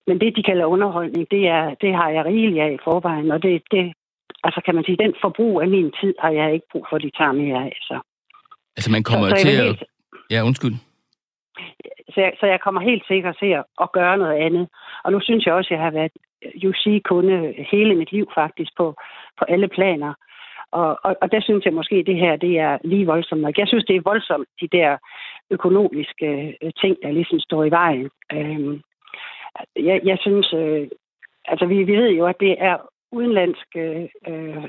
Men det, de kalder underholdning, det, er, det har jeg rigeligt af i forvejen, og det, det, altså kan man sige, den forbrug af min tid har jeg ikke brug for, at de tager mere af. Så.
Altså man kommer så, så til at... Helt... Ja, undskyld.
Så jeg, så jeg kommer helt sikkert til at, at gøre noget andet. Og nu synes jeg også, at jeg har været UC-kunde hele mit liv faktisk på, på alle planer. Og, og, og der synes jeg måske, at det her det er lige voldsomt. Jeg synes, det er voldsomt, de der økonomiske øh, ting, der ligesom står i vejen. Øhm, jeg, jeg synes, øh, altså vi, vi ved jo, at det er udenlandske øh,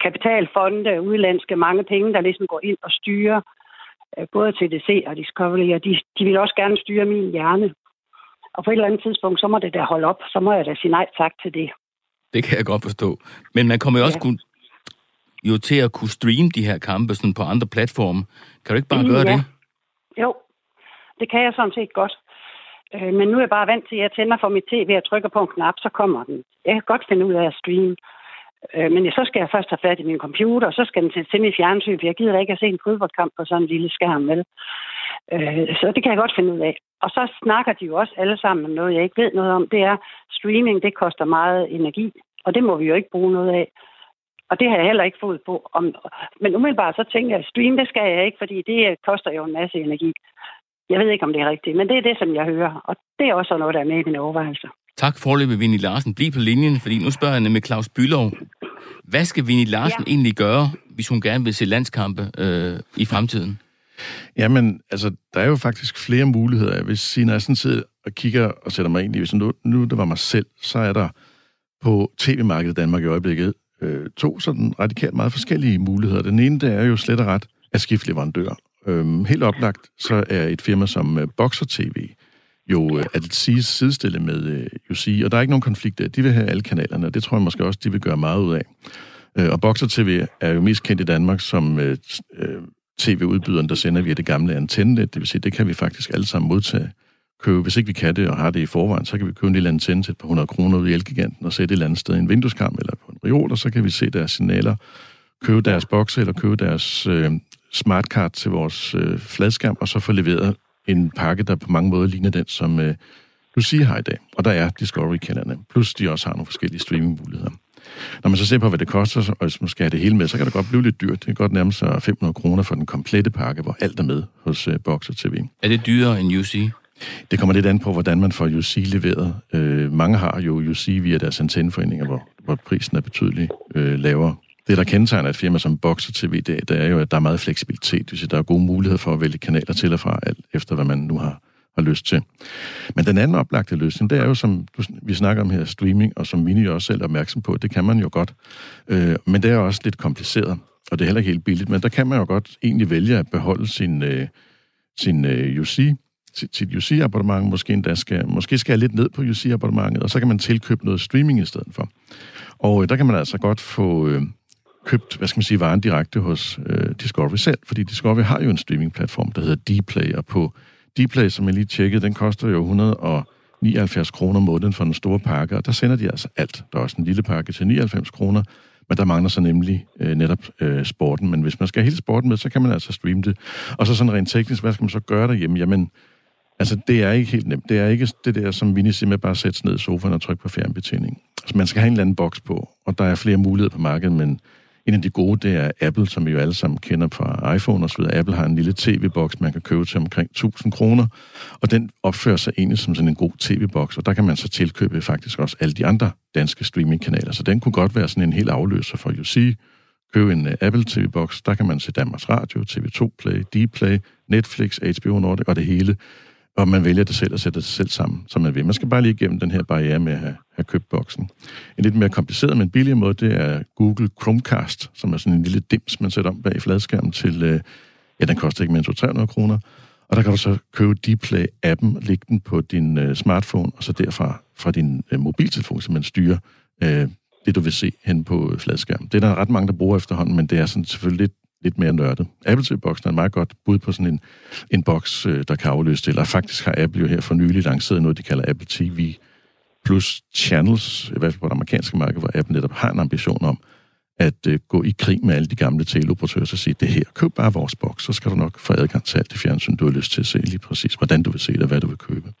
kapitalfonde, udenlandske mange penge, der ligesom går ind og styrer øh, både TDC og Discovery, og de, de vil også gerne styre min hjerne. Og på et eller andet tidspunkt, så må det da holde op. Så må jeg da sige nej tak til det.
Det kan jeg godt forstå. Men man kommer jo også ja. kunne, jo til at kunne streame de her kampe sådan på andre platforme. Kan du ikke bare mm, gøre ja. det?
Jo, det kan jeg sådan set godt. Øh, men nu er jeg bare vant til, at jeg tænder for mit tv og trykker på en knap, så kommer den. Jeg kan godt finde ud af at streame. Øh, men så skal jeg først have fat i min computer, og så skal den til, til mit fjernsyn, for jeg gider ikke at se en fodboldkamp på sådan en lille skærm, vel? Øh, så det kan jeg godt finde ud af. Og så snakker de jo også alle sammen om noget, jeg ikke ved noget om. Det er, streaming, det koster meget energi, og det må vi jo ikke bruge noget af. Og det har jeg heller ikke fået på. Om, men umiddelbart så tænker jeg, at stream, det skal jeg ikke, fordi det koster jo en masse energi. Jeg ved ikke, om det er rigtigt, men det er det, som jeg hører. Og det er også noget, der er med i mine overvejelser.
Tak forløbet, Vinnie Larsen. Bliv på linjen, fordi nu spørger jeg nemlig Claus Bylov. Hvad skal Vinnie Larsen ja. egentlig gøre, hvis hun gerne vil se landskampe øh, i fremtiden?
Jamen, altså, der er jo faktisk flere muligheder. Hvis sige, når jeg sådan sidder og kigger og sætter mig ind i, hvis nu, nu det var mig selv, så er der på tv-markedet i Danmark i øjeblikket øh, to sådan radikalt meget forskellige muligheder. Den ene, det er jo slet og ret at skifte leverandør. Øhm, helt oplagt, så er et firma som uh, Boxer TV jo uh, at sige sidestille med uh, UC, og der er ikke nogen konflikt der. De vil have alle kanalerne, og det tror jeg måske også, de vil gøre meget ud af. Uh, og Boxer TV er jo mest kendt i Danmark som uh, tv-udbyderen, der sender via det gamle antennenet. Det vil sige, det kan vi faktisk alle sammen modtage. Købe, hvis ikke vi kan det og har det i forvejen, så kan vi købe en lille antenne til et par hundrede kroner ud i Elgiganten og sætte et eller andet sted i en vindueskarm eller på en reol, og så kan vi se deres signaler, købe deres bokse eller købe deres øh, smartcard til vores øh, fladskærm, og så få leveret en pakke, der på mange måder ligner den, som øh, Lucia har i dag. Og der er Discovery-kanalerne. Plus de også har nogle forskellige streamingmuligheder. Når man så ser på, hvad det koster, og hvis man skal have det hele med, så kan det godt blive lidt dyrt. Det kan godt nærme sig 500 kroner for den komplette pakke, hvor alt er med hos uh, Boxer TV.
Er det dyrere end UC?
Det kommer lidt an på, hvordan man får UC leveret. Uh, mange har jo UC via deres antenneforeninger, hvor, hvor prisen er betydeligt uh, lavere. Det, der kendetegner et firma som Boxer TV, det, det er jo, at der er meget fleksibilitet. Det vil der er gode muligheder for at vælge kanaler til og fra, alt efter hvad man nu har, har lyst til. Men den anden oplagte løsning, det er jo, som du, vi snakker om her, streaming, og som Mini også selv er opmærksom på, det kan man jo godt. Øh, men det er også lidt kompliceret, og det er heller ikke helt billigt, men der kan man jo godt egentlig vælge at beholde sin, øh, sin øh, UC, sit UC-abonnement, måske endda skal, måske skal jeg lidt ned på UC-abonnementet, og så kan man tilkøbe noget streaming i stedet for. Og øh, der kan man altså godt få, øh, købt, hvad skal man sige, varen direkte hos øh, Discovery selv, fordi Discovery har jo en streamingplatform, der hedder Dplay, og på Dplay, som jeg lige tjekkede, den koster jo 179 kroner om måneden for den store pakke, og der sender de altså alt. Der er også en lille pakke til 99 kroner, men der mangler så nemlig øh, netop øh, sporten. Men hvis man skal have hele sporten med, så kan man altså streame det. Og så sådan rent teknisk, hvad skal man så gøre derhjemme? Jamen, altså det er ikke helt nemt. Det er ikke det der, som Vinnie siger med bare at sætte sig ned i sofaen og trykke på fjernbetjening. Altså man skal have en eller anden boks på, og der er flere muligheder på markedet, men en af de gode, det er Apple, som vi jo alle sammen kender fra iPhone og så videre. Apple har en lille tv-boks, man kan købe til omkring 1000 kroner, og den opfører sig egentlig som sådan en god tv-boks, og der kan man så tilkøbe faktisk også alle de andre danske streamingkanaler. Så den kunne godt være sådan en helt afløser for UC. Køb en øh, Apple TV-boks, der kan man se Danmarks Radio, TV2 Play, Dplay, Netflix, HBO Nordic og det hele og man vælger det selv og sætter det selv sammen, som man vil. Man skal bare lige igennem den her barriere med at have, have købt boksen. En lidt mere kompliceret, men billig måde, det er Google Chromecast, som er sådan en lille dims, man sætter om bag fladskærmen til, øh, ja, den koster ikke mere end 300 kroner. Og der kan du så købe Dplay-appen, lægge den på din øh, smartphone, og så derfra fra din øh, mobiltelefon, så man styrer øh, det, du vil se hen på øh, fladskærmen. Det er der ret mange, der bruger efterhånden, men det er sådan selvfølgelig lidt lidt mere nørdet. Apple TV-boksen er et meget godt bud på sådan en, en boks, øh, der kan afløse det. Eller faktisk har Apple jo her for nylig lanceret noget, de kalder Apple TV Plus Channels, i hvert fald på det amerikanske marked, hvor Apple netop har en ambition om at uh, gå i krig med alle de gamle teleoperatører og sige, det her, køb bare vores boks, så skal du nok få adgang til alt det fjernsyn, du har lyst til at se lige præcis, hvordan du vil se det, og hvad du vil købe.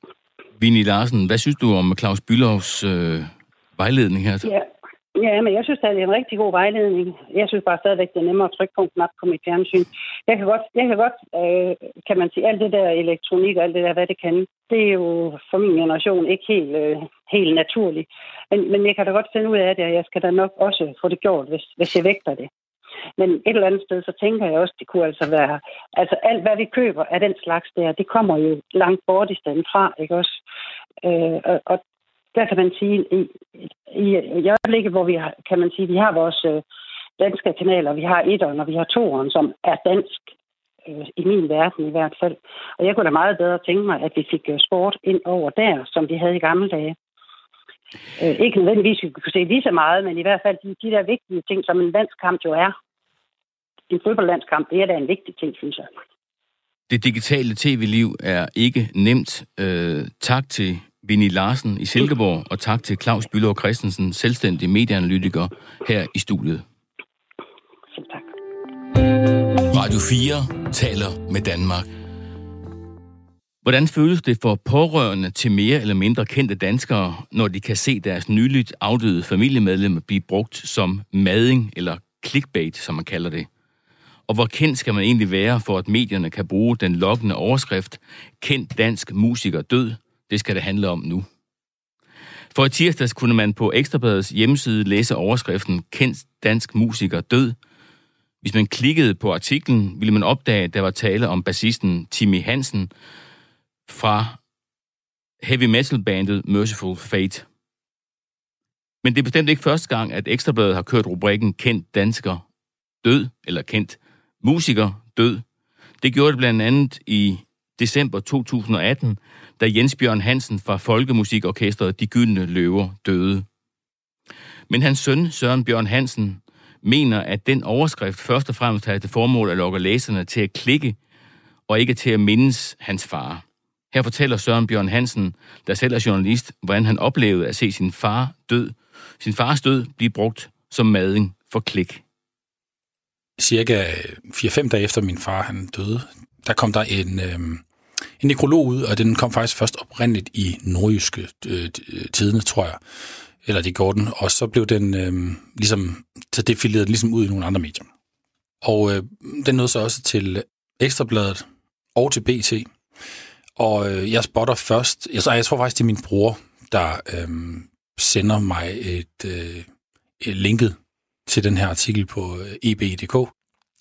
Vinnie Larsen, hvad synes du om Claus Byllovs øh, vejledning her?
Ja, Ja, men jeg synes, det er en rigtig god vejledning. Jeg synes bare stadigvæk, det er nemmere at trykke på en knap på mit fjernsyn. Jeg kan godt, jeg kan, godt øh, kan man sige, alt det der elektronik og alt det der, hvad det kan, det er jo for min generation ikke helt, øh, helt naturligt. Men, men jeg kan da godt finde ud af det, og jeg skal da nok også få det gjort, hvis, hvis jeg vægter det. Men et eller andet sted, så tænker jeg også, det kunne altså være... Altså alt, hvad vi køber af den slags der, det kommer jo langt bort i stedet fra, ikke også? Øh, og, og der kan man sige, i, i, i øjeblikket, hvor vi har, kan man sige, vi har vores øh, danske kanaler, vi har etteren og vi har toeren, som er dansk, øh, i min verden i hvert fald. Og jeg kunne da meget bedre tænke mig, at vi fik øh, sport ind over der, som vi havde i gamle dage. Øh, ikke nødvendigvis, vi kunne se lige så meget, men i hvert fald de, de der vigtige ting, som en landskamp jo er. En fodboldlandskamp, det er da en vigtig ting, synes jeg.
Det digitale tv-liv er ikke nemt. Øh, tak til Vinnie Larsen i Silkeborg, og tak til Claus Bylov Christensen, selvstændig medieanalytiker her i studiet.
tak.
Radio 4 taler med Danmark.
Hvordan føles det for pårørende til mere eller mindre kendte danskere, når de kan se deres nyligt afdøde familiemedlem blive brugt som mading eller clickbait, som man kalder det? Og hvor kendt skal man egentlig være, for at medierne kan bruge den lokkende overskrift Kendt dansk musiker død det skal det handle om nu. For i tirsdags kunne man på Ekstrabladets hjemmeside læse overskriften Kendt dansk musiker død. Hvis man klikkede på artiklen, ville man opdage, at der var tale om bassisten Timmy Hansen fra heavy metal bandet Merciful Fate. Men det er bestemt ikke første gang, at Ekstrabladet har kørt rubrikken Kendt dansker død, eller kendt musiker død. Det gjorde det blandt andet i december 2018, da Jens Bjørn Hansen fra Folkemusikorkestret De Gyldne Løver døde. Men hans søn, Søren Bjørn Hansen, mener, at den overskrift først og fremmest havde til formål at lokke læserne til at klikke, og ikke til at mindes hans far. Her fortæller Søren Bjørn Hansen, der selv er journalist, hvordan han oplevede at se sin far død, sin fars død blive brugt som mading for klik.
Cirka 4-5 dage efter min far han døde, der kom der en, øh, en nekrolog ud, og den kom faktisk først oprindeligt i nordjyske øh, øh tidene, tror jeg. Eller det gjorde den, og så blev den øh, ligesom, så defileret ligesom ud i nogle andre medier. Og øh, den nåede så også til Ekstrabladet og til BT. Og øh, jeg spotter først, jeg, jeg tror faktisk, det er min bror, der øh, sender mig et, øh, et linket til den her artikel på øh, eb.dk.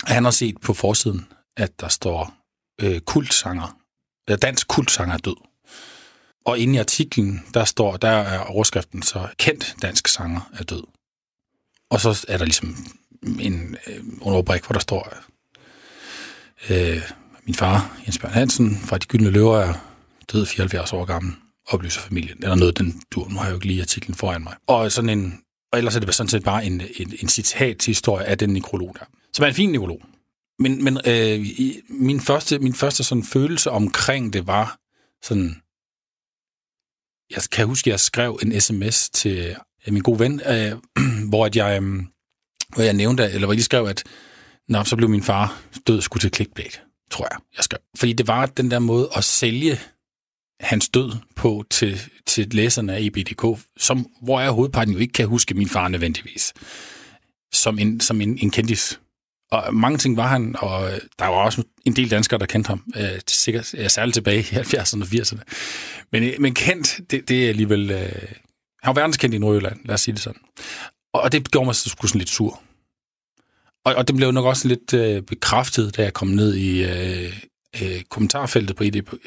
Han har set på forsiden, at der står øh, kultsanger, eller dansk kultsanger er død. Og inde i artiklen, der står, der er overskriften så, kendt dansk sanger er død. Og så er der ligesom en øh, underbrik, hvor der står, øh, min far, Jens Bjørn Hansen, fra De Gyldne Løver, er død 74 år gammel, oplyser familien. Eller noget, den du, nu har jeg jo ikke lige artiklen foran mig. Og sådan en, og ellers er det sådan set bare en, en, en citat til historie af den nekrolog der. Som er en fin nekrolog. Men, men øh, min første, min første sådan følelse omkring det var sådan, jeg kan huske, at jeg skrev en sms til øh, min gode ven, øh, hvor, at jeg, øh, hvor jeg nævnte, eller hvor jeg lige skrev, at Nå, så blev min far død skulle til clickbait, tror jeg, jeg skrev. Fordi det var den der måde at sælge hans død på til, til læserne af EBDK, som, hvor jeg hovedparten jo ikke kan huske min far nødvendigvis, som en, som en, en kendis. Og mange ting var han, og øh, der var også en del danskere, der kendte ham, øh, sikkert særligt tilbage i 70'erne og 80'erne. Men, øh, men kendt, det, det er alligevel... Øh, han var verdenskendt i Nordjylland, lad os sige det sådan. Og det gjorde mig sgu sådan lidt sur. Og, og det blev nok også lidt øh, bekræftet, da jeg kom ned i øh, øh, kommentarfeltet på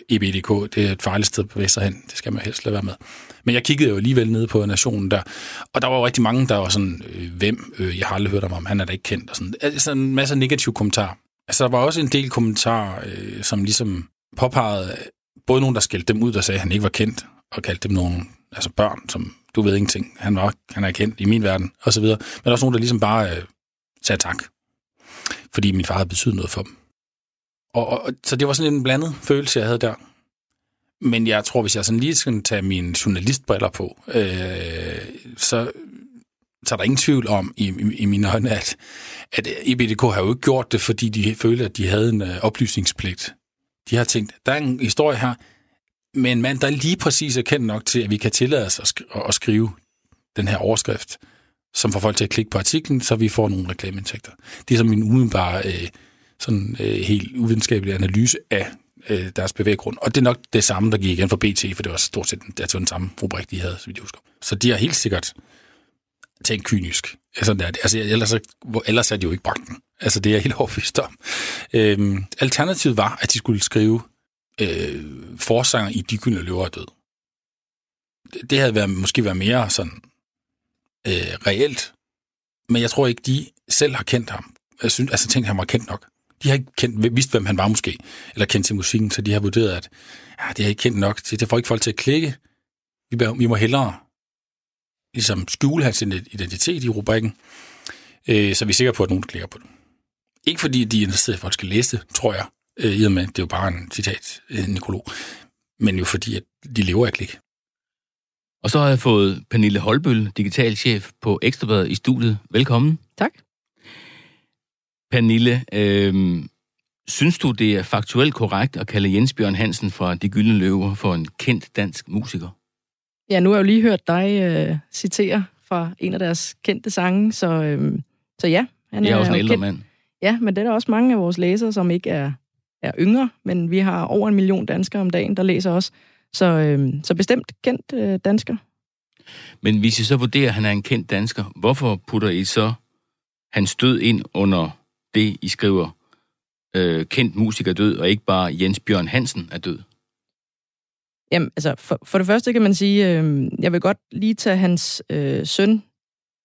EBDK. Det er et farligt sted på Vesterhen. Det skal man helst lade være med. Men jeg kiggede jo alligevel ned på Nationen der, og der var jo rigtig mange, der var sådan, øh, hvem, øh, jeg har aldrig hørt om, han er da ikke kendt, og sådan. Altså en masse negative kommentarer. Altså der var også en del kommentarer, øh, som ligesom påpegede, både nogen, der skældte dem ud, der sagde, at han ikke var kendt, og kaldte dem nogle altså børn, som du ved ingenting, han, var, han er kendt i min verden, og så videre. Men der var også nogen, der ligesom bare øh, sagde tak, fordi min far havde betydet noget for dem. Og, og, så det var sådan en blandet følelse, jeg havde der. Men jeg tror, hvis jeg sådan lige skal tage mine journalistbriller på, øh, så, så er der ingen tvivl om i, i, i mine øjne, at, at EBDK har jo ikke gjort det, fordi de følte, at de havde en øh, oplysningspligt. De har tænkt, der er en historie her med en mand, der lige præcis er kendt nok til, at vi kan tillade os at, sk- at skrive den her overskrift, som får folk til at klikke på artiklen, så vi får nogle reklameindtægter. Det er som min umiddelbare øh, sådan øh, helt uvidenskabelig analyse af øh, deres bevæggrund. Og det er nok det samme, der gik igen for BT, for det var stort set det var altså den samme rubrik, de havde, så vidt jeg husker. Så de har helt sikkert tænkt kynisk. Altså, det altså ellers, ellers er de jo ikke bragt den. Altså, det er jeg helt overbevist om. Øhm, alternativet var, at de skulle skrive øh, forsanger i De Gyldne Løver død. Det havde været, måske været mere sådan øh, reelt, men jeg tror ikke, de selv har kendt ham. Jeg synes, altså tænkt, at han var kendt nok. De har ikke kendt, vidst, hvem han var måske, eller kendt til musikken, så de har vurderet, at ja, det har ikke kendt nok. Det får ikke folk til at klikke. Vi, vi må hellere ligesom skjule hans identitet i rubrikken, øh, så vi er sikre på, at nogen klikker på det. Ikke fordi de er interesseret i, at folk skal læse det, tror jeg, øh, i og med, det er jo bare en citat, en nekrolog, men jo fordi, at de lever af klik.
Og så har jeg fået Pernille Holbøl, digitalchef på Ekstrabladet i studiet. Velkommen.
Tak.
Pernille, øh, synes du, det er faktuelt korrekt at kalde Jens Bjørn Hansen fra De Gyldne Løver for en kendt dansk musiker?
Ja, nu har jeg jo lige hørt dig øh, citere fra en af deres kendte sange, så, øh, så ja.
Han jeg er, er også en ældre mand.
Ja, men det er der også mange af vores læsere, som ikke er, er yngre, men vi har over en million danskere om dagen, der læser os. Så, øh, så bestemt kendt øh, dansker.
Men hvis I så vurderer, at han er en kendt dansker, hvorfor putter I så hans død ind under det, I skriver, øh, kendt musiker død, og ikke bare Jens Bjørn Hansen er død?
Jamen, altså, for, for det første kan man sige, øh, jeg vil godt lige tage hans øh, søn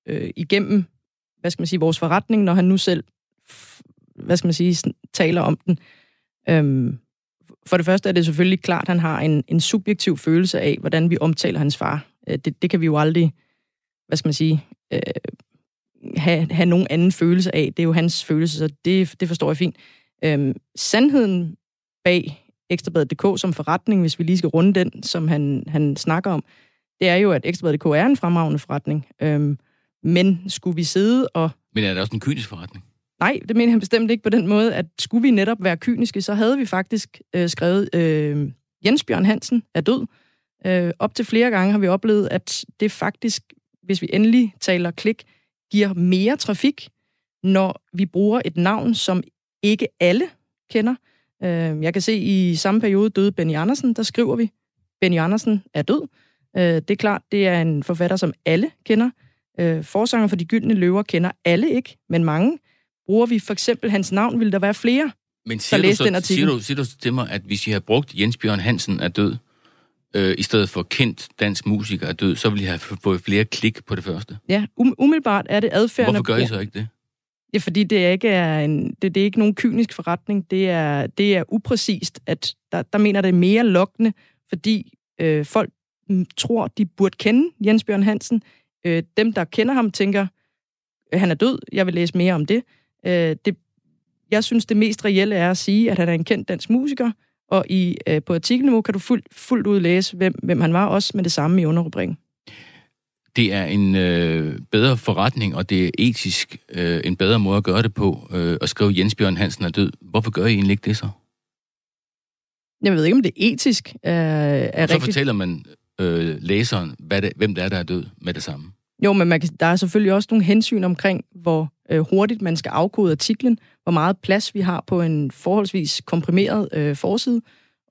øh, igennem, hvad skal man sige, vores forretning, når han nu selv, hvad skal man sige, taler om den. Øh, for det første er det selvfølgelig klart, at han har en, en subjektiv følelse af, hvordan vi omtaler hans far. Øh, det, det kan vi jo aldrig, hvad skal man sige, øh, have, have nogen anden følelse af. Det er jo hans følelse, så det, det forstår jeg fint. Øhm, sandheden bag Ekstrabladet.dk som forretning, hvis vi lige skal runde den, som han, han snakker om, det er jo, at Ekstrabladet.dk er en fremragende forretning. Øhm, men skulle vi sidde og...
Men er det også en kynisk forretning?
Nej, det mener han bestemt ikke på den måde, at skulle vi netop være kyniske, så havde vi faktisk øh, skrevet, øh, Jens Bjørn Hansen er død. Øh, op til flere gange har vi oplevet, at det faktisk, hvis vi endelig taler klik, giver mere trafik, når vi bruger et navn, som ikke alle kender. Øh, jeg kan se, at i samme periode døde Benny Andersen, der skriver vi, Benny Andersen er død. Øh, det er klart, det er en forfatter, som alle kender. Øh, forsanger for de gyldne løver kender alle ikke, men mange. Bruger vi for eksempel hans navn, vil der være flere,
men siger der læste den artikel. Siger du, siger du til mig, at hvis I har brugt Jens Bjørn Hansen er død, øh, i stedet for kendt dansk musiker er død, så vil I have fået flere klik på det første.
Ja, um, umiddelbart er det adfærden.
Hvorfor gør I så ikke det?
Ja, fordi det ikke er en, det, det er ikke nogen kynisk forretning. Det er, det er upræcist. At der, der mener det er mere lokkende, fordi øh, folk tror, de burde kende Jens Bjørn Hansen. Øh, dem, der kender ham, tænker, øh, han er død, jeg vil læse mere om det. Øh, det. Jeg synes, det mest reelle er at sige, at han er en kendt dansk musiker, og i, øh, på artikelniveau kan du fuld, fuldt ud læse, hvem, hvem han var, også med det samme i underrubrikken.
Det er en øh, bedre forretning, og det er etisk øh, en bedre måde at gøre det på, øh, at skrive Jens Bjørn Hansen er død. Hvorfor gør I egentlig ikke det så?
Jeg ved ikke, om det er etisk er, er
og så rigtigt. fortæller man øh, læseren, hvad det, hvem det er, der er død med det samme.
Jo, men man kan, der er selvfølgelig også nogle hensyn omkring, hvor øh, hurtigt man skal afkode artiklen, hvor meget plads vi har på en forholdsvis komprimeret øh, forside.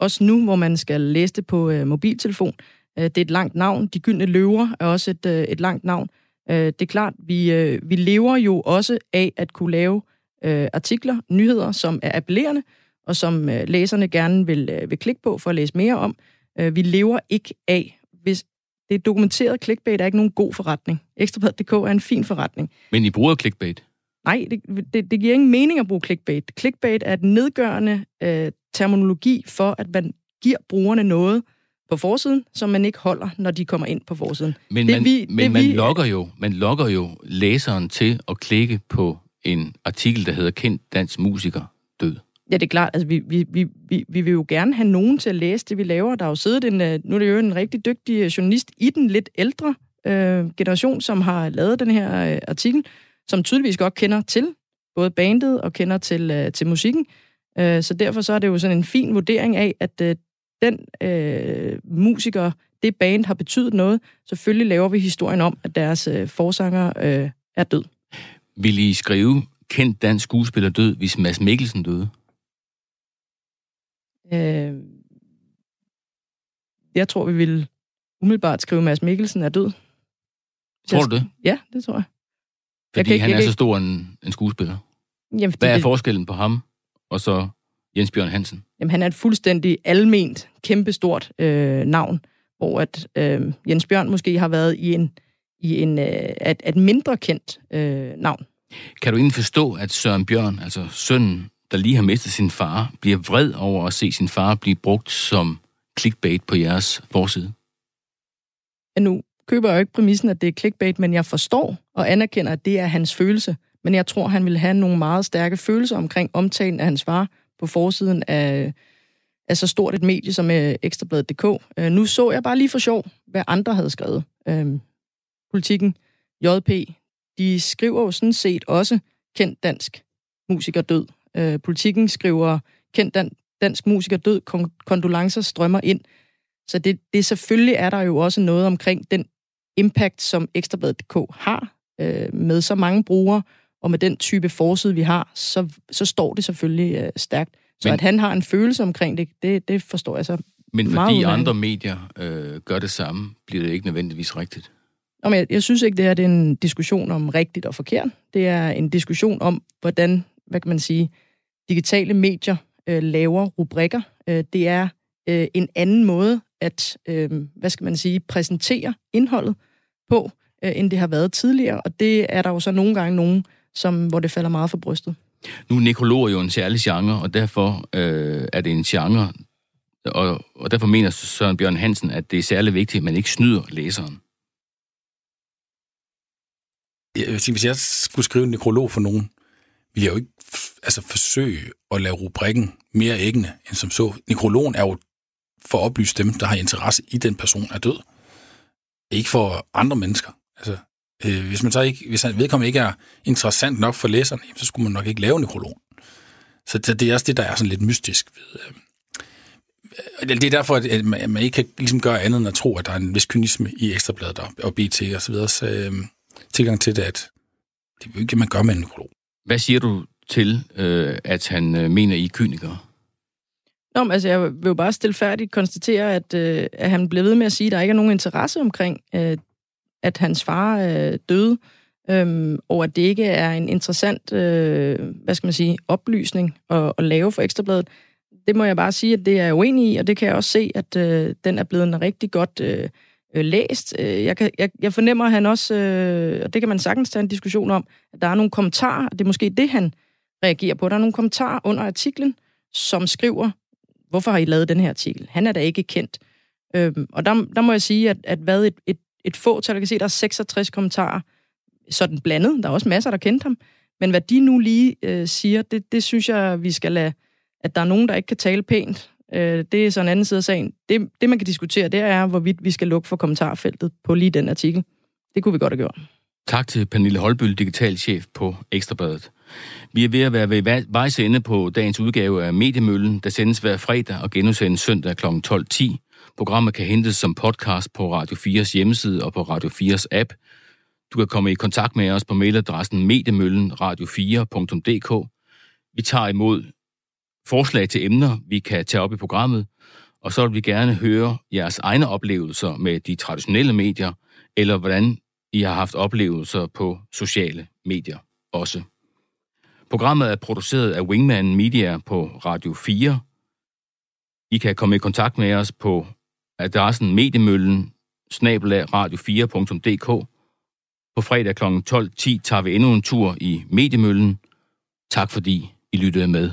Også nu, hvor man skal læse det på øh, mobiltelefon. Øh, det er et langt navn. De gyldne løver er også et, øh, et langt navn. Øh, det er klart, vi, øh, vi lever jo også af at kunne lave øh, artikler, nyheder, som er appellerende, og som øh, læserne gerne vil, øh, vil klikke på for at læse mere om. Øh, vi lever ikke af, hvis det er dokumenteret clickbait er ikke nogen god forretning. Ekstrabladet.dk er en fin forretning.
Men I bruger clickbait?
Nej, det, det, det giver ingen mening at bruge clickbait. Clickbait er et nedgørende øh, terminologi for, at man giver brugerne noget på forsiden, som man ikke holder, når de kommer ind på forsiden.
Men, det, man, vi, men det, man, vi, logger jo, man logger jo læseren til at klikke på en artikel, der hedder Kendt dansk musiker død.
Ja, det er klart. Altså, vi, vi, vi, vi, vi vil jo gerne have nogen til at læse det, vi laver. Der er jo siddet en, øh, nu er det jo en rigtig dygtig journalist i den lidt ældre øh, generation, som har lavet den her øh, artikel, som tydeligvis godt kender til både bandet og kender til, øh, til musikken. Øh, så derfor så er det jo sådan en fin vurdering af, at øh, den øh, musiker, det band har betydet noget. Selvfølgelig laver vi historien om, at deres øh, forsanger øh, er død.
Vil I skrive kendt dansk skuespiller død, hvis Mads Mikkelsen døde?
Øh, jeg tror, vi vil umiddelbart skrive, Mads Mikkelsen er død.
Tror du det?
Ja, det tror jeg.
Fordi jeg han ikke, er så stor en, en skuespiller. Jamen, Hvad er det... forskellen på ham og så Jens Bjørn Hansen?
Jamen, han er et fuldstændig alment, kæmpestort øh, navn, hvor at øh, Jens Bjørn måske har været i en, i en øh, et, et mindre kendt øh, navn.
Kan du egentlig forstå, at Søren Bjørn, altså sønnen der lige har mistet sin far, bliver vred over at se sin far blive brugt som clickbait på jeres forside?
Ja, nu køber jeg jo ikke præmissen, at det er clickbait, men jeg forstår og anerkender, at det er hans følelse. Men jeg tror, han vil have nogle meget stærke følelser omkring omtalen af hans far på forsiden af, af så stort et medie som øh, Ekstrabladet.dk. Øh, nu så jeg bare lige for sjov, hvad andre havde skrevet. Øh, politikken, JP, de skriver jo sådan set også kendt dansk musiker død Øh, politikken skriver, kendt dan- dansk musiker død, kon- kondolencer strømmer ind. Så det, det selvfølgelig er der jo også noget omkring den impact, som Ekstrabladet.dk har øh, med så mange brugere, og med den type forside, vi har, så, så står det selvfølgelig øh, stærkt. Så men, at han har en følelse omkring det, det, det forstår jeg så
Men fordi meget andre medier øh, gør det samme, bliver det ikke nødvendigvis rigtigt?
Nå, men jeg, jeg synes ikke, det her det er en diskussion om rigtigt og forkert. Det er en diskussion om, hvordan, hvad kan man sige, digitale medier øh, laver rubrikker. Øh, det er øh, en anden måde at, øh, hvad skal man sige, præsentere indholdet på, øh, end det har været tidligere, og det er der jo så nogle gange nogen, som, hvor det falder meget for brystet.
Nu er nekrolog jo en særlig genre, og derfor øh, er det en genre, og, og derfor mener Søren Bjørn Hansen, at det er særlig vigtigt, at man ikke snyder læseren.
Jeg sige, hvis jeg skulle skrive en nekrolog for nogen, vil jeg jo ikke altså, forsøge at lave rubrikken mere æggende end som så. Nekrologen er jo for at oplyse dem, der har interesse i den person er død. Ikke for andre mennesker. Altså, øh, hvis man så ikke, hvis han vedkommende ikke er interessant nok for læserne, så skulle man nok ikke lave nekrologen. Så det, det er også det, der er sådan lidt mystisk ved, øh, øh det er derfor, at man ikke kan ligesom gøre andet end at tro, at der er en vis kynisme i Ekstrabladet og BT og så videre. Så øh, tilgang til det, at det er jo ikke det, man gør med en nekrolog.
Hvad siger du til, øh, at han øh, mener, I er kynikere?
Nå, men, altså, jeg vil jo bare stilfærdigt konstatere, at, øh, at han blev ved med at sige, at der ikke er nogen interesse omkring, øh, at hans far øh, døde, øh, og at det ikke er en interessant, øh, hvad skal man sige, oplysning at, at lave for Ekstrabladet. Det må jeg bare sige, at det er jeg uenig i, og det kan jeg også se, at øh, den er blevet en rigtig godt øh, øh, læst. Jeg, kan, jeg, jeg fornemmer, at han også, øh, og det kan man sagtens tage en diskussion om, at der er nogle kommentarer, og det er måske det, han reagerer på. Der er nogle kommentarer under artiklen, som skriver, hvorfor har I lavet den her artikel? Han er da ikke kendt. Øhm, og der, der må jeg sige, at, at hvad et, et, et fåtal, jeg kan se, der er 66 kommentarer, sådan blandet, der er også masser, der kendte ham, men hvad de nu lige øh, siger, det, det synes jeg, vi skal lade, at der er nogen, der ikke kan tale pænt Øh, det er så en anden side af sagen. Det, det, man kan diskutere, det er, hvorvidt vi skal lukke for kommentarfeltet på lige den artikel. Det kunne vi godt have gjort.
Tak til Pernille Holbøl, digital chef på Ekstrabladet. Vi er ved at være ved vejs ende på dagens udgave af Mediemøllen, der sendes hver fredag og genudsendes søndag kl. 12.10. Programmet kan hentes som podcast på Radio 4's hjemmeside og på Radio 4's app. Du kan komme i kontakt med os på mailadressen mediemøllenradio4.dk. Vi tager imod forslag til emner, vi kan tage op i programmet, og så vil vi gerne høre jeres egne oplevelser med de traditionelle medier, eller hvordan i har haft oplevelser på sociale medier også. Programmet er produceret af Wingman Media på Radio 4. I kan komme i kontakt med os på adressen mediemøllen radio4.dk. På fredag kl. 12.10 tager vi endnu en tur i Mediemøllen. Tak fordi I lyttede med.